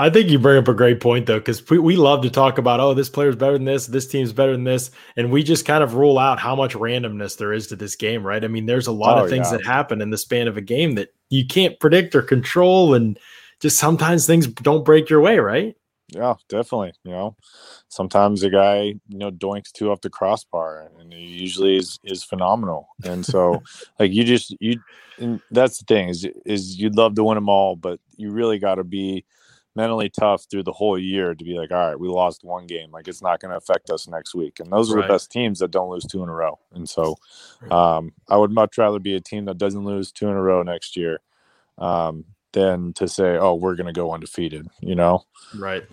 I think you bring up a great point though, because we, we love to talk about, oh, this player's better than this, this team's better than this. And we just kind of rule out how much randomness there is to this game, right? I mean, there's a lot oh, of things yeah. that happen in the span of a game that you can't predict or control. And just sometimes things don't break your way, right? Yeah, definitely. You know, sometimes a guy you know doinks two off the crossbar, and he usually is is phenomenal. And so, like you just you, that's the thing is is you'd love to win them all, but you really got to be mentally tough through the whole year to be like, all right, we lost one game, like it's not going to affect us next week. And those are right. the best teams that don't lose two in a row. And so, um, I would much rather be a team that doesn't lose two in a row next year. Um, than to say, "Oh, we're going to go undefeated." You know, right?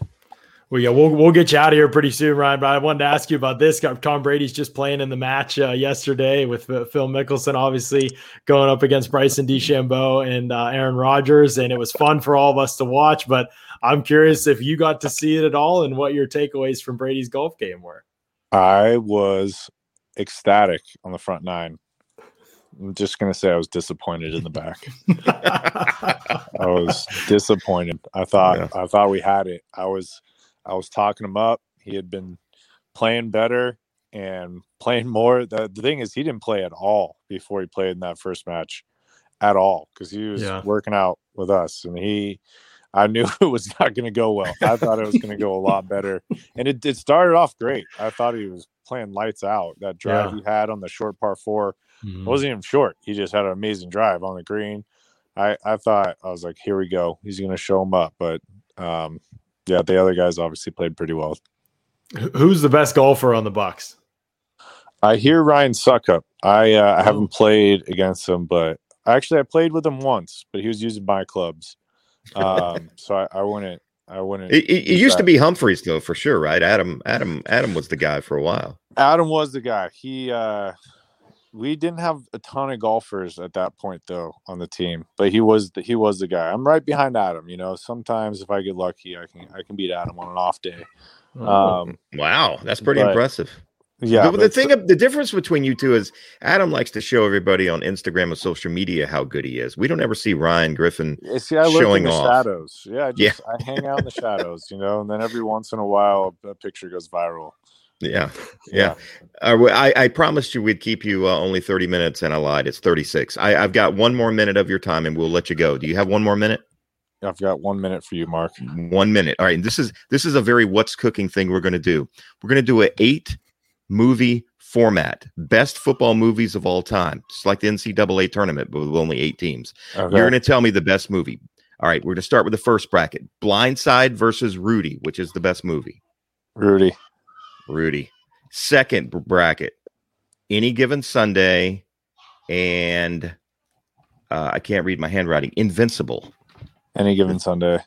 Well, yeah, we'll we'll get you out of here pretty soon, Ryan. But I wanted to ask you about this. Tom Brady's just playing in the match uh, yesterday with uh, Phil Mickelson, obviously going up against Bryson DeChambeau and uh, Aaron Rodgers, and it was fun for all of us to watch. But I'm curious if you got to see it at all, and what your takeaways from Brady's golf game were. I was ecstatic on the front nine. I'm just gonna say I was disappointed in the back. I was disappointed. I thought yeah. I thought we had it. I was I was talking him up. He had been playing better and playing more. The, the thing is, he didn't play at all before he played in that first match, at all, because he was yeah. working out with us, and he. I knew it was not going to go well. I thought it was going to go a lot better, and it, it started off great. I thought he was playing lights out. That drive yeah. he had on the short par four Mm-hmm. wasn't even short. He just had an amazing drive on the green. I I thought I was like, here we go. He's going to show him up. But um, yeah, the other guys obviously played pretty well. Who's the best golfer on the Bucks? I hear Ryan Succop. I uh, I haven't oh. played against him, but actually I played with him once, but he was using my clubs. Um, so I, I wouldn't I wouldn't. It, it, it used to be Humphries though, for sure, right? Adam, Adam, Adam was the guy for a while. Adam was the guy. He uh we didn't have a ton of golfers at that point though on the team, but he was the, he was the guy. I'm right behind Adam. You know, sometimes if I get lucky, I can I can beat Adam on an off day. Oh, um, wow, that's pretty but, impressive. Yeah, the, the thing, the difference between you two is Adam likes to show everybody on Instagram and social media how good he is. We don't ever see Ryan Griffin see, I showing in the off. shadows. Yeah, I just, yeah. I hang out in the shadows, you know, and then every once in a while a picture goes viral. Yeah, yeah. Uh, I, I promised you we'd keep you uh, only thirty minutes, and I lied. It's thirty six. I, I've got one more minute of your time, and we'll let you go. Do you have one more minute? I've got one minute for you, Mark. One minute. All right. And this is this is a very what's cooking thing we're going to do. We're going to do an eight movie format, best football movies of all time. It's like the NCAA tournament, but with only eight teams. Okay. You're going to tell me the best movie. All right. We're going to start with the first bracket: Blindside versus Rudy, which is the best movie. Rudy. Rudy. Second bracket, any given Sunday, and uh, I can't read my handwriting. Invincible. Any given Sunday.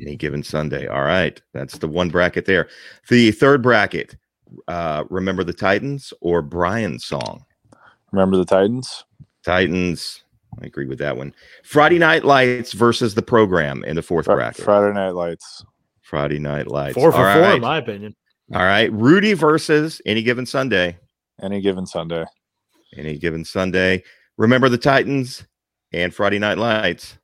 Any given Sunday. All right, that's the one bracket there. The third bracket, uh, remember the Titans or Brian's song. Remember the Titans. Titans. I agree with that one. Friday Night Lights versus the program in the fourth Fr- bracket. Friday Night Lights. Friday Night Lights. Four for All four, right. in my opinion. All right. Rudy versus any given Sunday. Any given Sunday. Any given Sunday. Remember the Titans and Friday Night Lights.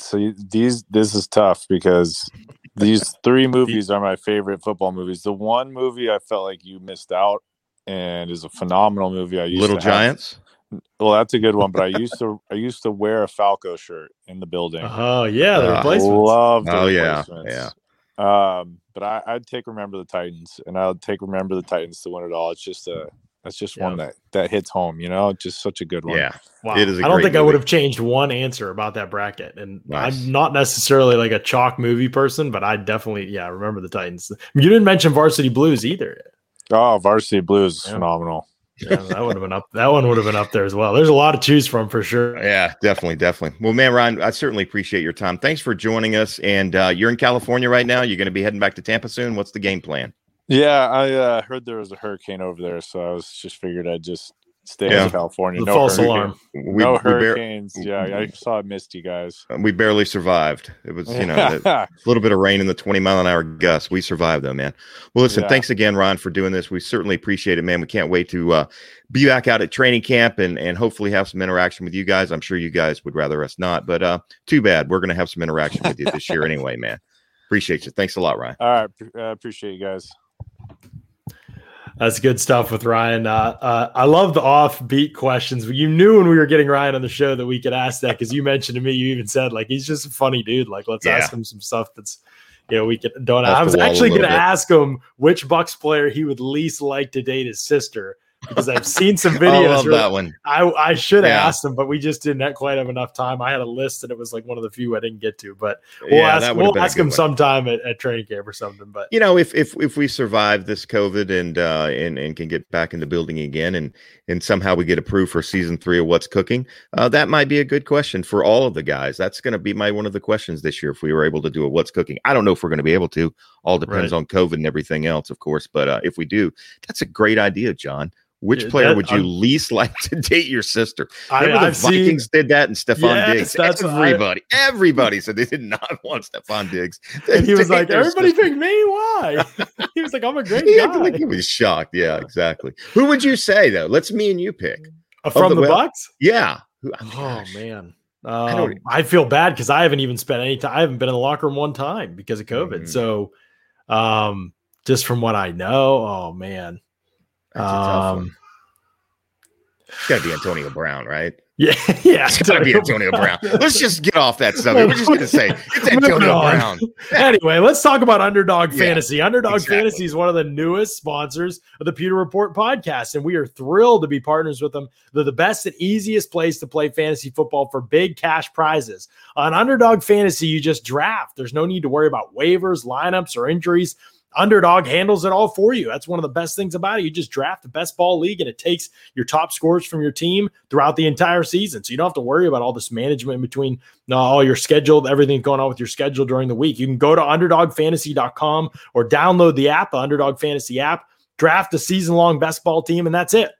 So these this is tough because these three movies are my favorite football movies. The one movie I felt like you missed out and is a phenomenal movie. I used Little Giants. Have. Well, that's a good one, but I used to I used to wear a Falco shirt in the building. Oh yeah, the uh, replacements. Love the oh replacements. yeah, yeah. Um, but I, would take remember the Titans, and I would take remember the Titans to win it all. It's just a that's just yeah. one that that hits home. You know, just such a good one. Yeah, wow. It is I don't think movie. I would have changed one answer about that bracket, and nice. I'm not necessarily like a chalk movie person, but I definitely yeah remember the Titans. You didn't mention Varsity Blues either. Oh, Varsity Blues is yeah. phenomenal yeah, that would have been up. That one would have been up there as well. There's a lot to choose from for sure. Yeah, definitely, definitely. Well, man, Ryan, I certainly appreciate your time. Thanks for joining us. And uh, you're in California right now. You're going to be heading back to Tampa soon. What's the game plan? Yeah, I uh, heard there was a hurricane over there, so I was just figured I'd just stay yeah. in California. The no false hurricane. alarm. We, no we hurricanes. Bar- yeah, I saw I missed you guys. We barely survived. It was, you know, a little bit of rain in the 20 mile an hour gust. We survived though, man. Well, listen, yeah. thanks again, Ron, for doing this. We certainly appreciate it, man. We can't wait to uh, be back out at training camp and, and hopefully have some interaction with you guys. I'm sure you guys would rather us not, but uh, too bad. We're going to have some interaction with you this year anyway, man. Appreciate you. Thanks a lot, Ryan. All right. Uh, appreciate you guys. That's good stuff with Ryan. Uh, uh, I love the offbeat questions. You knew when we were getting Ryan on the show that we could ask that because you mentioned to me, you even said like he's just a funny dude. Like let's yeah. ask him some stuff that's you know, we can don't. Off I was actually going to ask him which Bucks player he would least like to date his sister because I've seen some videos. I love where- that one. I I should have Yeah. asked him, but we just didn't quite have enough time. I had a list, and it was like one of the few I didn't get to. But we'll Yeah, ask we'll ask him sometime at, at training camp or something. But you know if if if we survive this covid and uh and and can get back in the building again and and somehow we get approved for season three of what's cooking uh that might be a good question for all of the guys that's going to be my one of the questions this year if we were able to do a what's cooking i don't know if we're going to be able to all depends Right. on covid and everything else of course but uh if we do that's a great idea john which Yeah, player that- would you I'm- least like to date your sister? I, Remember the I've seen Vikings did that and Stefon Yes, Diggs. that's what I- everybody, everybody said they did not want Stefon Diggs. and he was like, "Everybody sister." picked me. Why?" he was like, "I'm a great He guy." like he was shocked. Yeah, exactly. Who would you say though? Let's me and you pick. Uh, From the the, Bucks. Yeah. Who- Oh gosh. man. Um, I feel bad because I haven't even spent any time. I haven't been in the locker room one time because of COVID. Mhm. So, um, just from what I know, oh man, That's a tough one. um, It's got to be Antonio Brown, right? yeah, yeah, It's got to be Antonio Brown. Let's just get off that subject. We're just going to say it's Antonio. Brown. anyway, let's talk about Underdog Yeah, Fantasy. Underdog exactly. Fantasy is one of the newest sponsors of the Pewter Report podcast, and we are thrilled to be partners with them. They're the best and easiest place to play fantasy football for big cash prizes. On Underdog Fantasy, you just draft. There's no need to worry about waivers, lineups, or injuries. Underdog handles it all for you. That's one of the best things about it. You just draft the best ball league and it takes your top scores from your team throughout the entire season. So you don't have to worry about all this management between uh, all your schedule, everything going on with your schedule during the week. You can go to underdogfantasy.com or download the app, the Underdog Fantasy app, draft a season long best ball team, and that's it.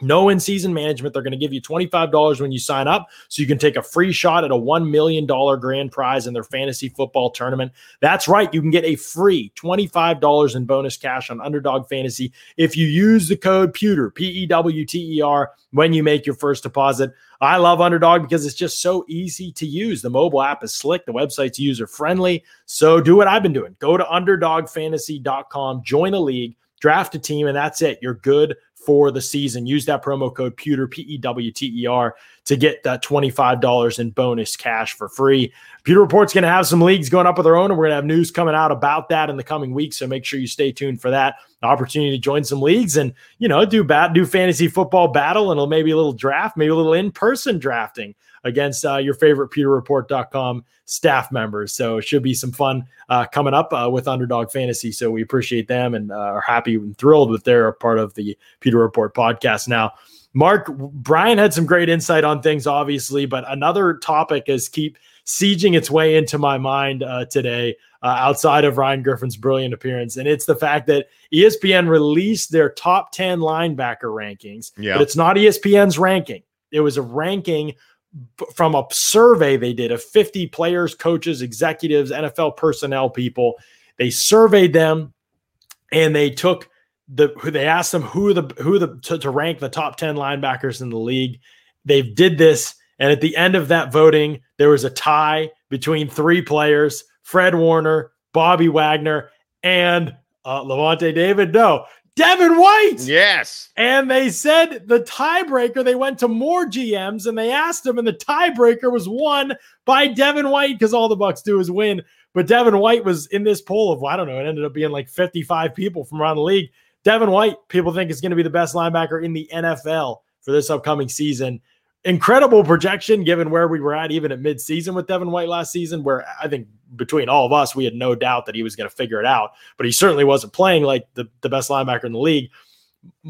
No in season management. They're going to give you $25 when you sign up. So you can take a free shot at a $1 million grand prize in their fantasy football tournament. That's right. You can get a free $25 in bonus cash on Underdog Fantasy if you use the code Pewter, P E W T E R, when you make your first deposit. I love Underdog because it's just so easy to use. The mobile app is slick, the website's user friendly. So do what I've been doing. Go to underdogfantasy.com, join a league, draft a team, and that's it. You're good for the season. Use that promo code Pewter, P E W T E R, to get that $25 in bonus cash for free. Pewter Report's going to have some leagues going up of their own, and we're going to have news coming out about that in the coming weeks. So make sure you stay tuned for that opportunity to join some leagues and you know do bat do fantasy football battle and maybe a little draft, maybe a little in person drafting against uh, your favorite PewterReport.com staff members. So it should be some fun uh, coming up uh, with Underdog Fantasy. So we appreciate them and uh, are happy and thrilled that they're a part of the Pewter Report podcast now. Mark, Brian had some great insight on things, obviously, but another topic is keep sieging its way into my mind uh, today, uh, outside of Ryan Griffin's brilliant appearance, and it's the fact that ESPN released their top ten linebacker rankings, Yeah. but it's not ESPN's ranking. It was a ranking from a survey they did of 50 players, coaches, executives, NFL personnel people. They surveyed them and they took the they asked them who the who the to, to rank the top 10 linebackers in the league. They did this and at the end of that voting there was a tie between three players, Fred Warner, Bobby Wagner and uh, Lavonte David. No, Devin White. Yes. And they said the tiebreaker, they went to more GMs and they asked them, and the tiebreaker was won by Devin White because all the Bucks do is win. But Devin White was in this poll of, I don't know, it ended up being like 55 people from around the league. Devin White, people think is going to be the best linebacker in the NFL for this upcoming season. Incredible projection given where we were at, even at midseason with Devin White last season, where I think between all of us, we had no doubt that he was going to figure it out. But he certainly wasn't playing like the, the best linebacker in the league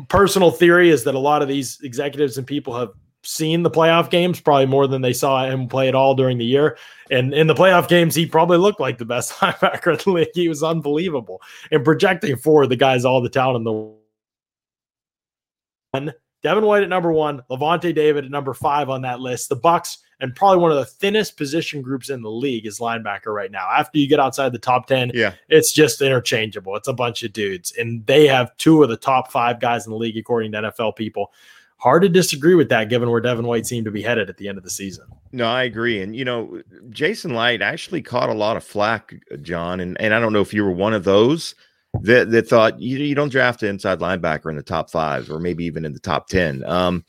personal theory is that a lot of these executives and people have seen the playoff games probably more than they saw him play at all during the year. And in the playoff games, he probably looked like the best linebacker in the league. He was unbelievable. And projecting forward, the guy's all the talent in the. Devin White at number one, Lavonte David at number five on that list. The Bucks and probably one of the thinnest position groups in the league is linebacker right now. After you get outside the top 10, Yeah. it's just interchangeable. It's a bunch of dudes, and they have two of the top five guys in the league, according to NFL people. Hard to disagree with that, given where Devin White seemed to be headed at the end of the season. No, I agree. And you know, Jason Licht actually caught a lot of flack, John, and, and I don't know if you were one of those that that thought you, you don't draft an inside linebacker in the top five or maybe even in the top ten. Um,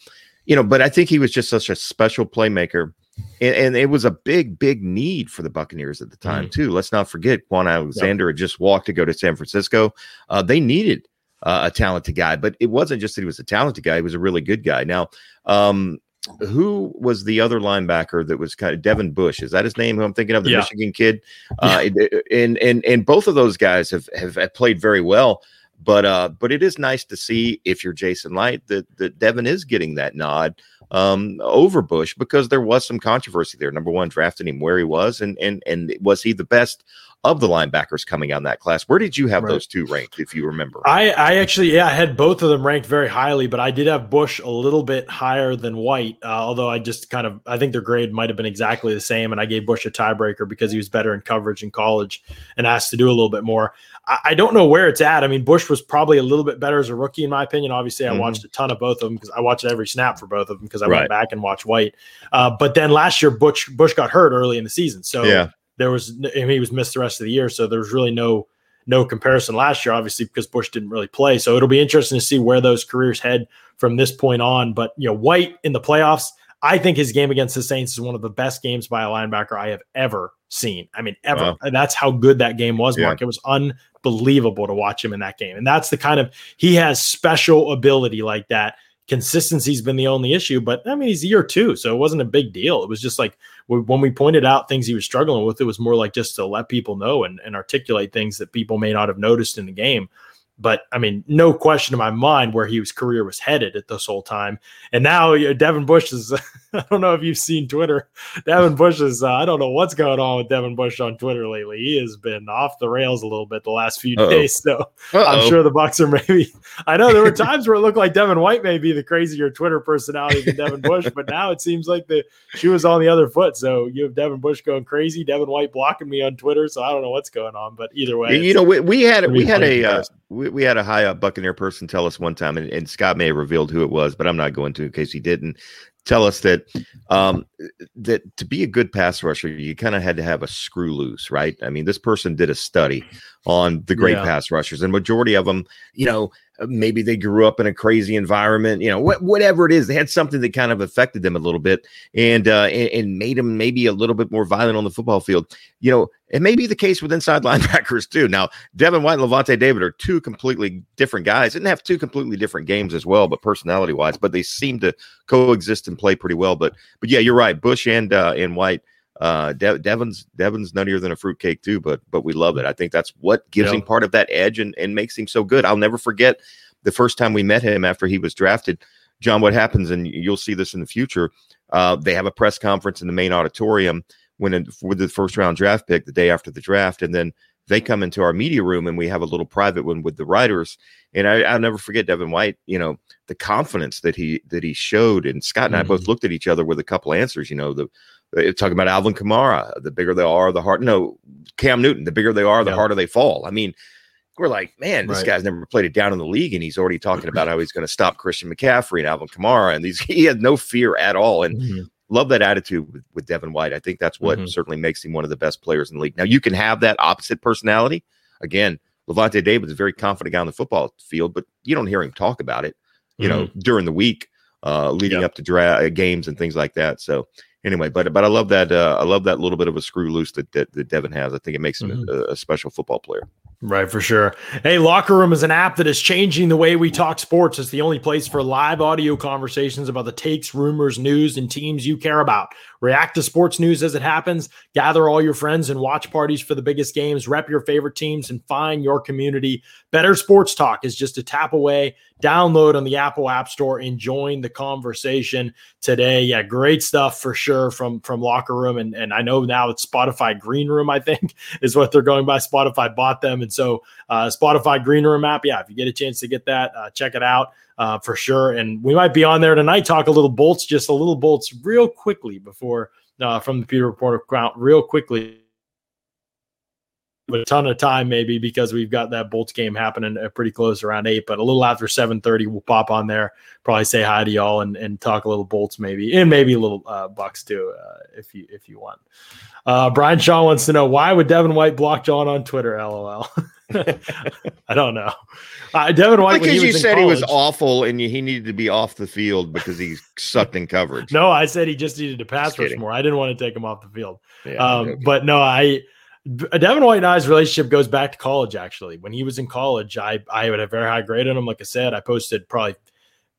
you know, but I think he was just such a special playmaker And, and, it was a big, big need for the Buccaneers at the time, mm-hmm. too. Let's not forget Kwon Alexander yep. had just walked to go to San Francisco. Uh, they needed uh, a talented guy, but it wasn't just that he was a talented guy; he was a really good guy. Now, um, who was the other linebacker that was kind of Devin Bush? Is that his name? Who I'm thinking of, the yeah. Michigan kid? Uh, and and and both of those guys have, have, played very well. But uh, but it is nice to see if you're Jason Licht that that Devin is getting that nod um, over Bush because there was some controversy there. Number one, drafting him where he was, and and and was he the best of the linebackers coming out in that class. Where did you have right. those two ranked, if you remember? I, I actually, yeah, I had both of them ranked very highly, but I did have Bush a little bit higher than White. Uh, although I just kind of, I think their grade might have been exactly the same, and I gave Bush a tiebreaker because he was better in coverage in college and asked to do a little bit more. I, I don't know where it's at. I mean, Bush was probably a little bit better as a rookie, in my opinion. Obviously, I mm-hmm. watched a ton of both of them because I watched every snap for both of them because I right. went back and watched White. Uh, but then last year, Bush Bush got hurt early in the season, so yeah there was he was missed the rest of the year, so there was really no no comparison last year, obviously because Bush didn't really play. So it'll be interesting to see where those careers head from this point on. But you know, White in the playoffs, I think his game against the Saints is one of the best games by a linebacker I have ever seen. I mean, ever. Wow. And that's how good that game was, Mark. Yeah. It was unbelievable to watch him in that game. And that's the kind of he has special ability like that consistency's been the only issue. But I mean, he's year two, so it wasn't a big deal. It was just like when we pointed out things he was struggling with, it was more like just to let people know and, and articulate things that people may not have noticed in the game. But I mean, no question in my mind where his career was headed at this whole time. And now you know, Devin Bush is, I don't know if you've seen Twitter. Devin Bush is, uh, I don't know what's going on with Devin Bush on Twitter lately. He has been off the rails a little bit the last few Uh-oh. days. So Uh-oh. I'm sure the Bucks are maybe, I know there were times where it looked like Devin White may be the crazier Twitter personality than Devin Bush, but now it seems like the shoe is on the other foot. So you have Devin Bush going crazy, Devin White blocking me on Twitter. So I don't know what's going on, but either way, you know, we, we had, we had a, uh, we, we had a high up Buccaneer person tell us one time, and, and Scott may have revealed who it was, but I'm not going to in case he didn't tell us that um, that to be a good pass rusher, you kind of had to have a screw loose, right? I mean, this person did a study on the great yeah. pass rushers, and majority of them, you know, maybe they grew up in a crazy environment, you know, wh- whatever it is, they had something that kind of affected them a little bit and, uh, and, and made them maybe a little bit more violent on the football field. You know, it may be the case with inside linebackers too. Now, Devin White and Lavonte David are two completely different guys. Didn't have two completely different games as well, but personality wise, but they seem to coexist and play pretty well. But, but yeah, you're right. Bush and uh, and White uh, De- Devin's Devin's nuttier than a fruitcake too, but but we love it. I think that's what gives him part of that edge and, and makes him so good. I'll never forget the first time we met him after he was drafted. John, what happens, and you'll see this in the future. Uh, they have a press conference in the main auditorium when in, with the first round draft pick the day after the draft, and then they come into our media room and we have a little private one with the writers. And I, will never forget Devin White. You know the confidence that he that he showed, and Scott and mm-hmm. I both mm-hmm. looked at each other with a couple answers. You know the talking about Alvin Kamara, the bigger they are, the harder. No, Cam Newton, the bigger they are, the yeah. harder they fall. I mean, we're like, man, this right. guy's never played it down in the league, and he's already talking about how he's going to stop Christian McCaffrey and Alvin Kamara, and these he had no fear at all, and mm-hmm. love that attitude with, with Devin White. I think that's what mm-hmm. certainly makes him one of the best players in the league. Now you can have that opposite personality. Again, Lavonte David is a very confident guy on the football field, but you don't hear him talk about it, you mm-hmm. know, during the week, uh, leading yep. up to dra- games and things like that. So anyway, but but I love that uh, I love that little bit of a screw loose that that, that Devin has. I think it makes him mm-hmm. a, a, special football player. Right, for sure. Hey, Locker Room is an app that is changing the way we talk sports. It's the only place for live audio conversations about the takes, rumors, news, and teams you care about. React to sports news as it happens, gather all your friends and watch parties for the biggest games, rep your favorite teams, and find your community. Better Sports Talk is just a tap away. Download on the Apple App Store and join the conversation today. Yeah, great stuff for sure from from Locker Room, and and I know now it's Spotify Green Room. I think is what they're going by. Spotify bought them, and so uh, Spotify Green Room app. Yeah, if you get a chance to get that, uh, check it out uh, for sure. And we might be on there tonight, talk a little bolts, just a little bolts real quickly before uh, from the Pewter Report account, real quickly. A ton of time, maybe because we've got that Bolts game happening uh, pretty close around eight, but a little after seven thirty, we'll pop on there, probably say hi to y'all and, and talk a little Bolts, maybe, and maybe a little uh, Bucks too, uh, if you if you want. Uh, Brian Shaw wants to know why would Devin White block John on Twitter? LOL. I don't know. Uh, Devin White, because you said college, he was awful and he needed to be off the field because he sucked in coverage. No, I said he just needed to pass rush more. I didn't want to take him off the field. Yeah, um, okay. But no, I Devin White and I's relationship goes back to college. Actually, when he was in college, I I would have very high grade on him. Like I said, I posted probably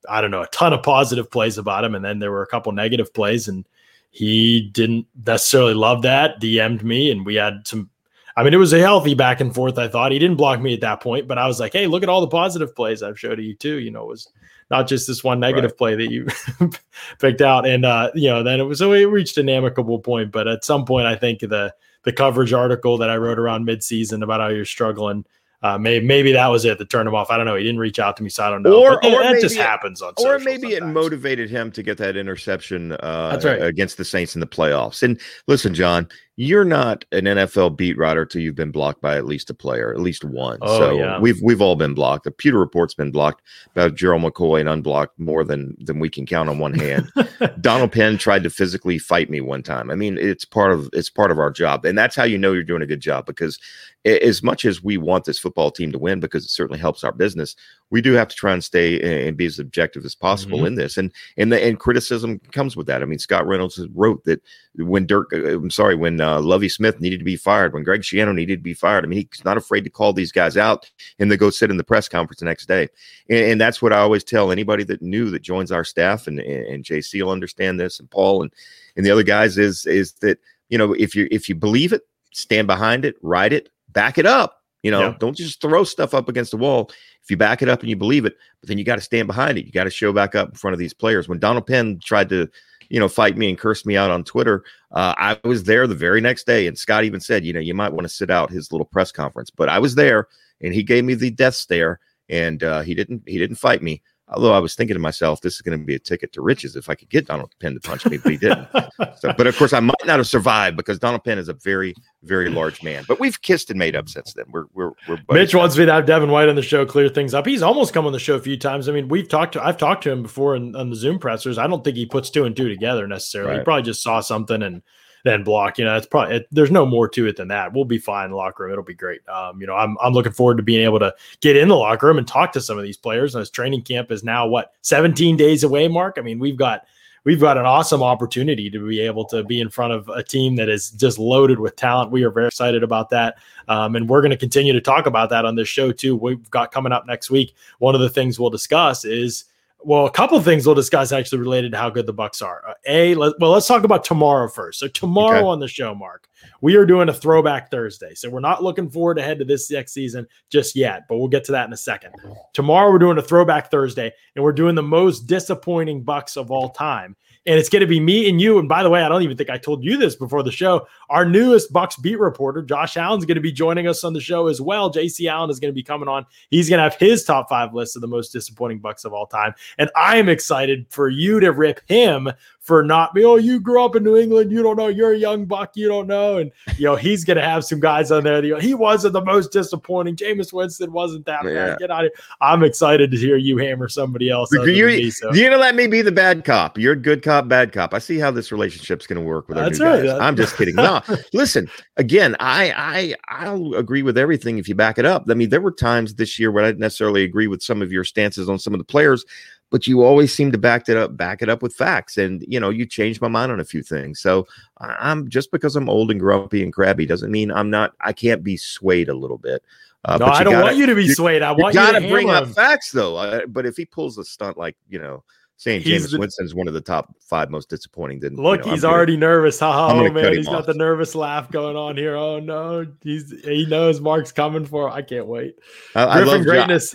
I don't know a ton of positive plays about him, and then there were a couple negative plays, and he didn't necessarily love that. DM'd me, and we had some. I mean, it was a healthy back and forth. I thought he didn't block me at that point, but I was like, "Hey, look at all the positive plays I've showed you too." You know, it was not just this one negative right. play that you picked out. And uh, you know, then it was so it reached an amicable point. But at some point, I think the the coverage article that I wrote around midseason about how you're struggling. Uh, maybe maybe that was it that turned him off. I don't know. He didn't reach out to me, so I don't know. Or, but or that maybe just happens on. Or maybe sometimes. it motivated him to get that interception uh, That's right. against the Saints in the playoffs. And listen, John, you're not an NFL beat writer till you've been blocked by at least a player, at least one. Oh, so yeah. we've we've all been blocked. The Pewter Report's been blocked about Gerald McCoy and unblocked more than than we can count on one hand. Donald Penn tried to physically fight me one time. I mean, it's part of it's part of our job, and that's how you know you're doing a good job. Because as much as we want this football team to win, because it certainly helps our business, we do have to try and stay and be as objective as possible Mhm. in this. And and the and criticism comes with that. I mean, Scott Reynolds wrote that when Dirk, uh, I'm sorry, when uh, Lovie Smith needed to be fired, when Greg Schiano needed to be fired. I mean, he's not afraid to call these guys out and they go sit in the press conference the next day. And, and that's what I always tell anybody that new that joins our staff, and and, and JC will understand this, and Paul and and the other guys is is that you know if you if you believe it, stand behind it, write it, back it up. You know, Yeah. don't just throw stuff up against the wall. If you back it up and you believe it, but then you got to stand behind it. You got to show back up in front of these players. When Donald Penn tried to, you know, fight me and curse me out on Twitter, uh, I was there the very next day, and Scott even said, you know, you might want to sit out his little press conference. But I was there, and he gave me the death stare, and uh, he didn't he didn't fight me. Although I was thinking to myself, this is going to be a ticket to riches if I could get Donald Penn to punch me, but he didn't. So, but of course, I might not have survived because Donald Penn is a very, very large man. But we've kissed and made up since then. We're we're we're Mitch now. wants me to have Devin White on the show, clear things up. He's almost come on the show a few times. I mean, we've talked to, I've talked to him before in, on the Zoom pressers. I don't think he puts two and two together necessarily. He probably just saw something and then block. You know, it's probably it, there's no more to it than that. We'll be fine in the locker room. It'll be great. Um, you know, I'm I'm looking forward to being able to get in the locker room and talk to some of these players. And this training camp is now what 17 days away. Mark. I mean, we've got we've got an awesome opportunity to be able to be in front of a team that is just loaded with talent. We are very excited about that. Um, and we're going to continue to talk about that on this show too. We've got coming up next week. One of the things we'll discuss is well, a couple of things we'll discuss actually related to how good the Bucks are. Uh, a, let, well, let's talk about tomorrow first. So tomorrow Okay. on the show, Mark, we are doing a throwback Thursday. So we're not looking forward ahead to this next season just yet, but we'll get to that in a second. Tomorrow we're doing a throwback Thursday, and we're doing the most disappointing Bucks of all time. And it's going to be me and you. And by the way, I don't even think I told you this before the show. Our newest Bucks beat reporter, Josh Allen's going to be joining us on the show as well. JC Allen is going to be coming on. He's going to have his top five list of the most disappointing Bucks of all time. And I am excited for you to rip him for not be, oh, you grew up in New England. You don't know. You're a young buck. You don't know. And, you know, he's going to have some guys on there. that, He wasn't the most disappointing. Jameis Winston wasn't that Yeah. bad. Get out of here. I'm excited to hear you hammer somebody else. You, other than you, me, so. you know, let me be the bad cop. You're a good cop, bad cop. I see how this relationship's going to work with our That's new right. guys. I'm just kidding. No, listen. Again, I I I'll agree with everything if you back it up. I mean, there were times this year where I didn't necessarily agree with some of your stances on some of the players, but you always seem to back it up, back it up with facts. And you know, you changed my mind on a few things. So I'm just because I'm old and grumpy and crabby doesn't mean I'm not. I can't be swayed a little bit. Uh, no, I don't gotta- want you to be you- swayed. I want you got to to bring up facts though. Uh, but if he pulls a stunt like you know saying He's James the- Winston is one of the top five most disappointing, then you Look, know, he's I'm gonna- already nervous. Ha ha! Oh man, he's got off. the nervous laugh going on here. Oh no, he's he knows Mark's coming for. him. I can't wait. I, I love greatness.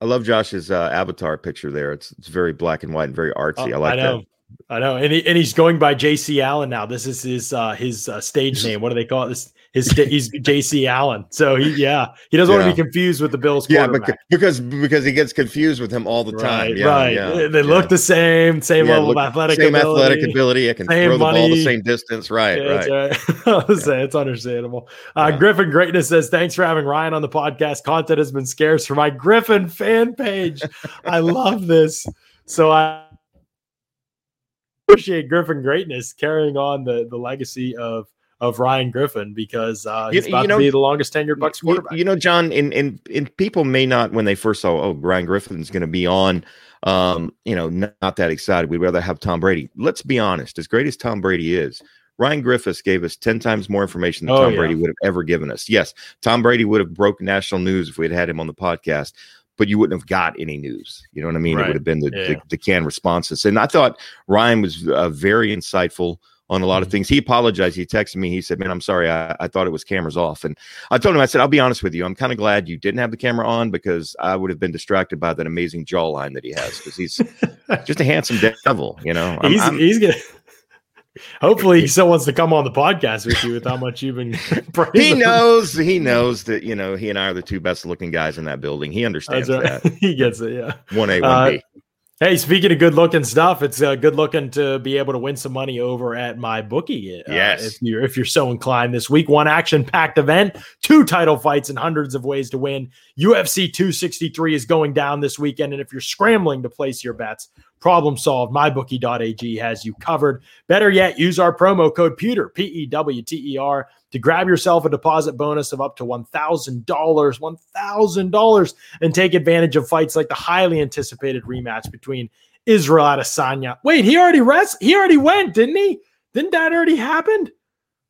I love Josh's uh, avatar picture there. It's it's very black and white and very artsy. I like know. that. I know, and he, and he's going by J.C. Allen now. This is his uh, his uh, stage name. What do they call it? This his he's J.C. Allen. So he yeah he doesn't want to be confused with the Bills Yeah, quarterback. because, because he gets confused with him all the time. right, Yeah, right. yeah, they yeah. look the same, same Yeah, level look- of athletic same ability. athletic ability. I can throw the ball the same distance. Right, Yeah, right. right. Saying it's understandable. Uh, Yeah. Griffin Greatness says, Thanks for having Ryan on the podcast. Content has been scarce for my Griffin fan page. I love this. So I appreciate Griffin Greatness carrying on the, the legacy of of Ryan Griffin because uh, You- he's about you know- to be the longest tenured Bucks quarterback. You, know, John, and, and and people may not when they first saw, oh, Ryan Griffin's going to be on. Um, you know, not, not that excited. We'd rather have Tom Brady. Let's be honest. As great as Tom Brady is, Ryan Griffin gave us ten times more information than Oh, Tom yeah. Brady would have ever given us. Yes, Tom Brady would have broke national news if we'd had him on the podcast, but you wouldn't have got any news. You know what I mean? It would have been the, Yeah. the the canned responses. And I thought Ryan was uh, very insightful on a lot of Mhm. things. He apologized. He texted me. He said, "Man, I'm sorry. I, I thought it was cameras off." And I told him, I said, "I'll be honest with you. I'm kind of glad you didn't have the camera on because I would have been distracted by that amazing jawline that he has because he's just a handsome devil. You know, I'm- he's I'm- he's gonna. Hopefully, he still wants to come on the podcast with you with how much you've been. he him. knows. He knows that you know he and I are the two best looking guys in that building. He understands right. that. he gets it. Yeah. One A, Uh, one B. Hey, speaking of good looking stuff, it's uh, good looking to be able to win some money over at my bookie. Uh, Yes. if you're if you're so inclined this week, one action packed event, two title fights, and hundreds of ways to win. UFC 263 is going down this weekend, and if you're scrambling to place your bets, problem solved. MyBookie.ag has you covered. Better yet, use our promo code Pewter P E W T E R to grab yourself a deposit bonus of up to one thousand dollars. One thousand dollars and take advantage of fights like the highly anticipated rematch between Israel Adesanya. Wait, he already rest. He already went, didn't he? Didn't that already happen?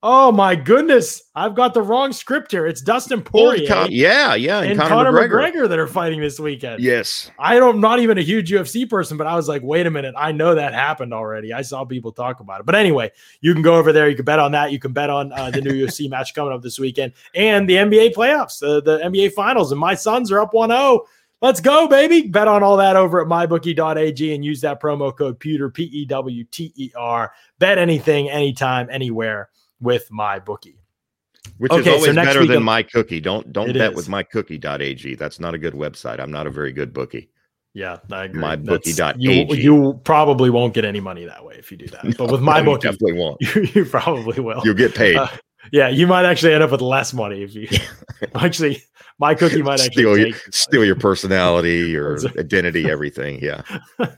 Oh my goodness! I've got the wrong script here. It's Dustin Poirier Con- yeah, yeah, and, and Conor, Conor, McGregor. McGregor. that are fighting this weekend. Yes, I don't. Not even a huge UFC person, but I was like, wait a minute. I know that happened already. I saw people talk about it. But anyway, you can go over there. You can bet on that. You can bet on uh, the new UFC match coming up this weekend and the NBA playoffs, uh, the NBA finals. And my Suns are up 1-0. Let's go, baby. Bet on all that over at mybookie.ag and use that promo code Pewter, P E W T E R. Bet anything, anytime, anywhere with my bookie. which Okay, is always next better than my cookie. Don't don't bet is. with mykookie.ag. That's not a good website. I'm not a very good bookie. Yeah, I agree. Mybookie.ag. You, you probably won't get any money that way if you do that. But with my You bookie, definitely won't. you, you probably will. You'll get paid. Uh, yeah, you might actually end up with less money if you actually. My cookie might actually steal your, steal your personality, your identity, everything. Yeah.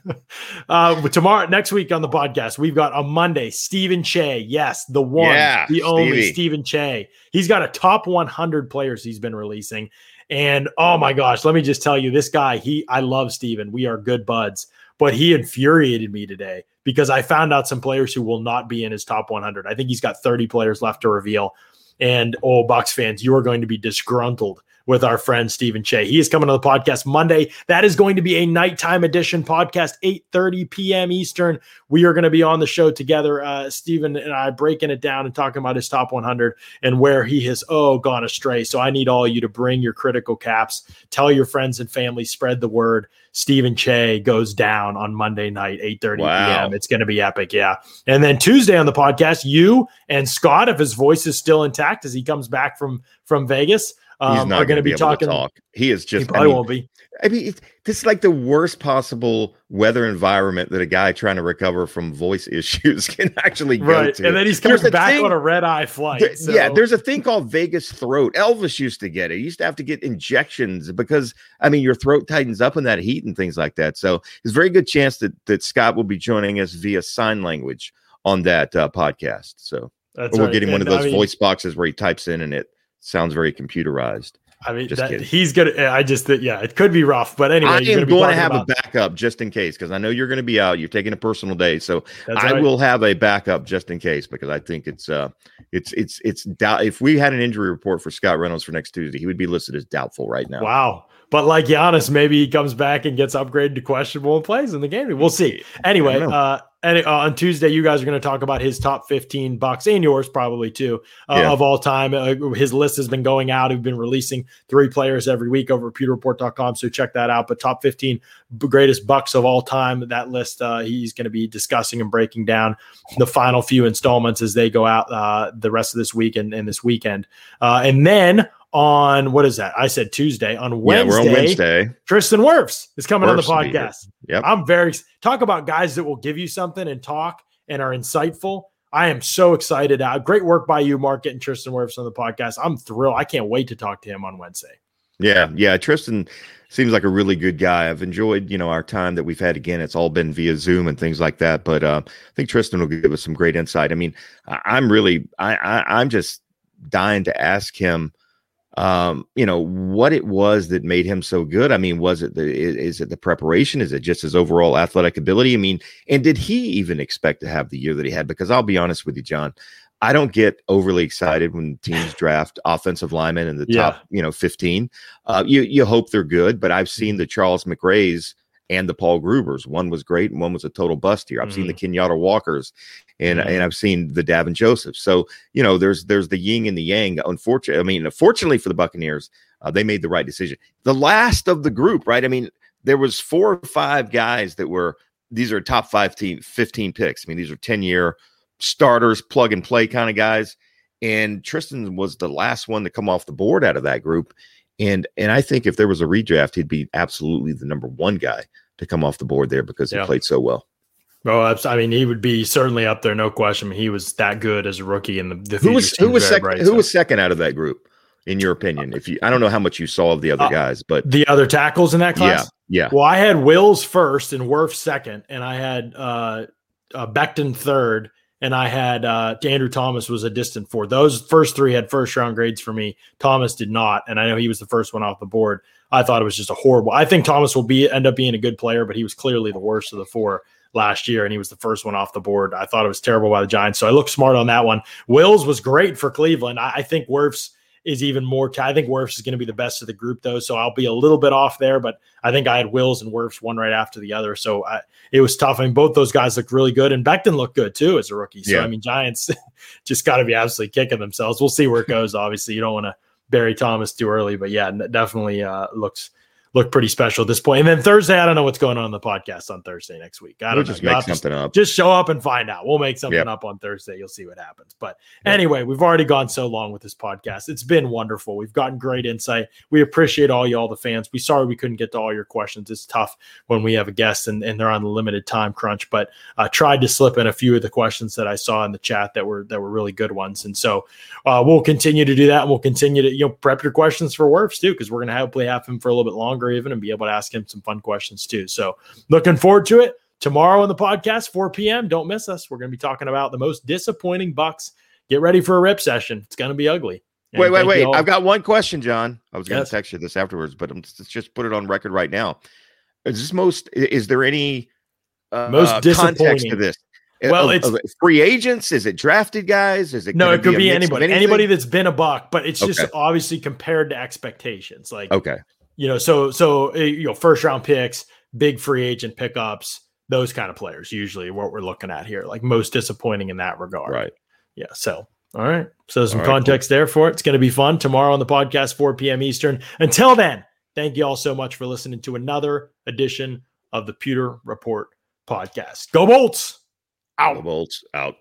uh, tomorrow, next week on the podcast, we've got a Monday Stephen Che. Yes, the one, Yeah, the only Stevie. Stephen Che. He's got a top 100 players he's been releasing, and oh my gosh, let me just tell you, this guy. He, I love Stephen. We are good buds, but he infuriated me today because I found out some players who will not be in his top 100. I think he's got 30 players left to reveal. And oh, Bucks fans, you are going to be disgruntled with our friend Stephen Che. He is coming to the podcast Monday. That is going to be a nighttime edition podcast, 8:30 p.m. Eastern. We are going to be on the show together, uh, Stephen and I, breaking it down and talking about his top 100 and where he has oh gone astray. So I need all of you to bring your critical caps, tell your friends and family, spread the word. Stephen Che goes down on Monday night, 8:30 Wow. p.m. It's going to be epic, yeah. And then Tuesday on the podcast, you and Scott, if his voice is still intact as he comes back from from Vegas, um, not are going to be talking. talk. He is He just. I probably mean, won't be. I mean, this is like the worst possible weather environment that a guy trying to recover from voice issues can actually go Right, to. and then he's coming back thing- on a red eye flight. There- so- Yeah, there's a thing called Vegas throat. Elvis used to get it. He used to have to get injections because I mean your throat tightens up in that heat and things like that. So there's a very good chance that that Scott will be joining us via sign language on that uh, podcast. So That's we're right. getting one of And, I those mean- voice boxes where he types in and it sounds very computerized. I mean, Just that, he's gonna. I just think, yeah, it could be rough, but anyway, I you're am be to have about- a backup just in case because I know you're going to be out. You're taking a personal day, so That's I right. will have a backup just in case because I think it's uh it's it's it's doubt if we had an injury report for Scott Reynolds for next Tuesday, he would be listed as doubtful right now. Wow. But like Giannis, maybe he comes back and gets upgraded to questionable and plays in the game. We'll see. Anyway, I don't know. uh, and uh, on Tuesday, you guys are going to talk about his top 15 bucks and yours probably too uh, Yeah. of all time. Uh, his list has been going out. We've been releasing three players every week over at pewterreport.com. So check that out. But top 15 greatest bucks of all time, that list uh, he's going to be discussing and breaking down the final few installments as they go out uh, the rest of this week and, and this weekend. Uh, and then on what is that? I said Tuesday. On yeah, Wednesday, we're on Wednesday. Tristan Wirfs is coming Wirfs on the podcast. Yep. I'm very talk about guys that will give you something and talk and are insightful. I am so excited. Uh, great work by you, Mark, getting Tristan Wirfs on the podcast. I'm thrilled. I can't wait to talk to him on Wednesday. Yeah, yeah. Tristan seems like a really good guy. I've enjoyed, you know, our time that we've had. Again, it's all been via Zoom and things like that. But uh, I think Tristan will give us some great insight. I mean, I, am really, I, I, I'm just dying to ask him um, you know, what it was that made him so good. I mean, was it the is it the preparation? Is it just his overall athletic ability? I mean, and did he even expect to have the year that he had? Because I'll be honest with you, John, I don't get overly excited when teams draft offensive linemen in the yeah. top, you know, 15. Uh, you you hope they're good, but I've seen the Charles McRae's and the Paul Grubers. One was great and one was a total bust here. I've mm-hmm. seen the mm-hmm. Kenyatta Walkers and mm-hmm. and I've seen the Davin Joseph. So, you know, there's there's the yin and the yang. Unfortunately, I mean, fortunately for the Buccaneers, uh, they made the right decision. The last of the group, right? I mean, there was four or five guys that were these are top five team 15 picks. I mean, these are 10 year starters, plug and play kind of guys. And Tristan was the last one to come off the board out of that group. And and I think if there was a redraft, he'd be absolutely the number one guy to come off the board there because he yeah. played so well. Oh, I mean, he would be certainly up there, no question. I mean, he was that good as a rookie in the, the who was who was second who so. was second out of that group, in your opinion? If you, I don't know how much you saw of the other uh, guys, but the other tackles in that class, yeah, yeah. Well, I had Wills first and Wirf second, and I had uh, uh Becton third, and I had uh, Andrew Thomas was a distant four. Those first three had first round grades for me. Thomas did not, and I know he was the first one off the board. I thought it was just a horrible. I think Thomas will be end up being a good player, but he was clearly the worst of the four last year, and he was the first one off the board. I thought it was terrible by the Giants, so I looked smart on that one. Wills was great for Cleveland. I, I think Wirfs is even more. T- I think Wirfs is going to be the best of the group, though. So I'll be a little bit off there, but I think I had Wills and Wirfs one right after the other. So I, it was tough. I mean, both those guys looked really good, and Becton looked good too as a rookie. So yeah. I mean, Giants just got to be absolutely kicking themselves. We'll see where it goes. Obviously, you don't want to bury Thomas too early, but yeah, definitely uh, looks look pretty special at this point. And then Thursday, I don't know what's going on in the podcast on Thursday next week. I don't we'll just make something just, up. Just show up and find out. We'll make something yep. up on Thursday. You'll see what happens. But yep. anyway, we've already gone so long with this podcast. It's been wonderful. We've gotten great insight. We appreciate all y'all, the fans. We sorry we couldn't get to all your questions. It's tough when we have a guest and, and they're on the limited time crunch. But I tried to slip in a few of the questions that I saw in the chat that were that were really good ones. And so uh, we'll continue to do that. And we'll continue to you know prep your questions for Wirfs too, because we're going to hopefully have him for a little bit longer even and be able to ask him some fun questions too. So looking forward to it. Tomorrow on the podcast, 4 p.m. Don't miss us. We're going to be talking about the most disappointing Bucks. Get ready for a rip session. It's going to be ugly. And wait, wait, wait. I've got one question, John. I was going to yes. text you this afterwards, but I'm let's just put it on record right now. Is this most? Is there any uh, most context to this? Well, of, it's of free agents. Is it drafted guys? Is it no? It could be, be anybody. Anybody that's been a buck, but it's just obviously compared to expectations. Like okay, you know, so so eh, you know, first round picks, big free agent pickups, those kind of players usually what we're looking at here. Like most disappointing in that regard. Right. Yeah. So all right. So some right, context cool. there for it. It's going to be fun tomorrow on the podcast, 4 p.m. Eastern. Until then, thank you all so much for listening to another edition of the Pewter Report podcast. Go Bolts! Out. Go Bolts out.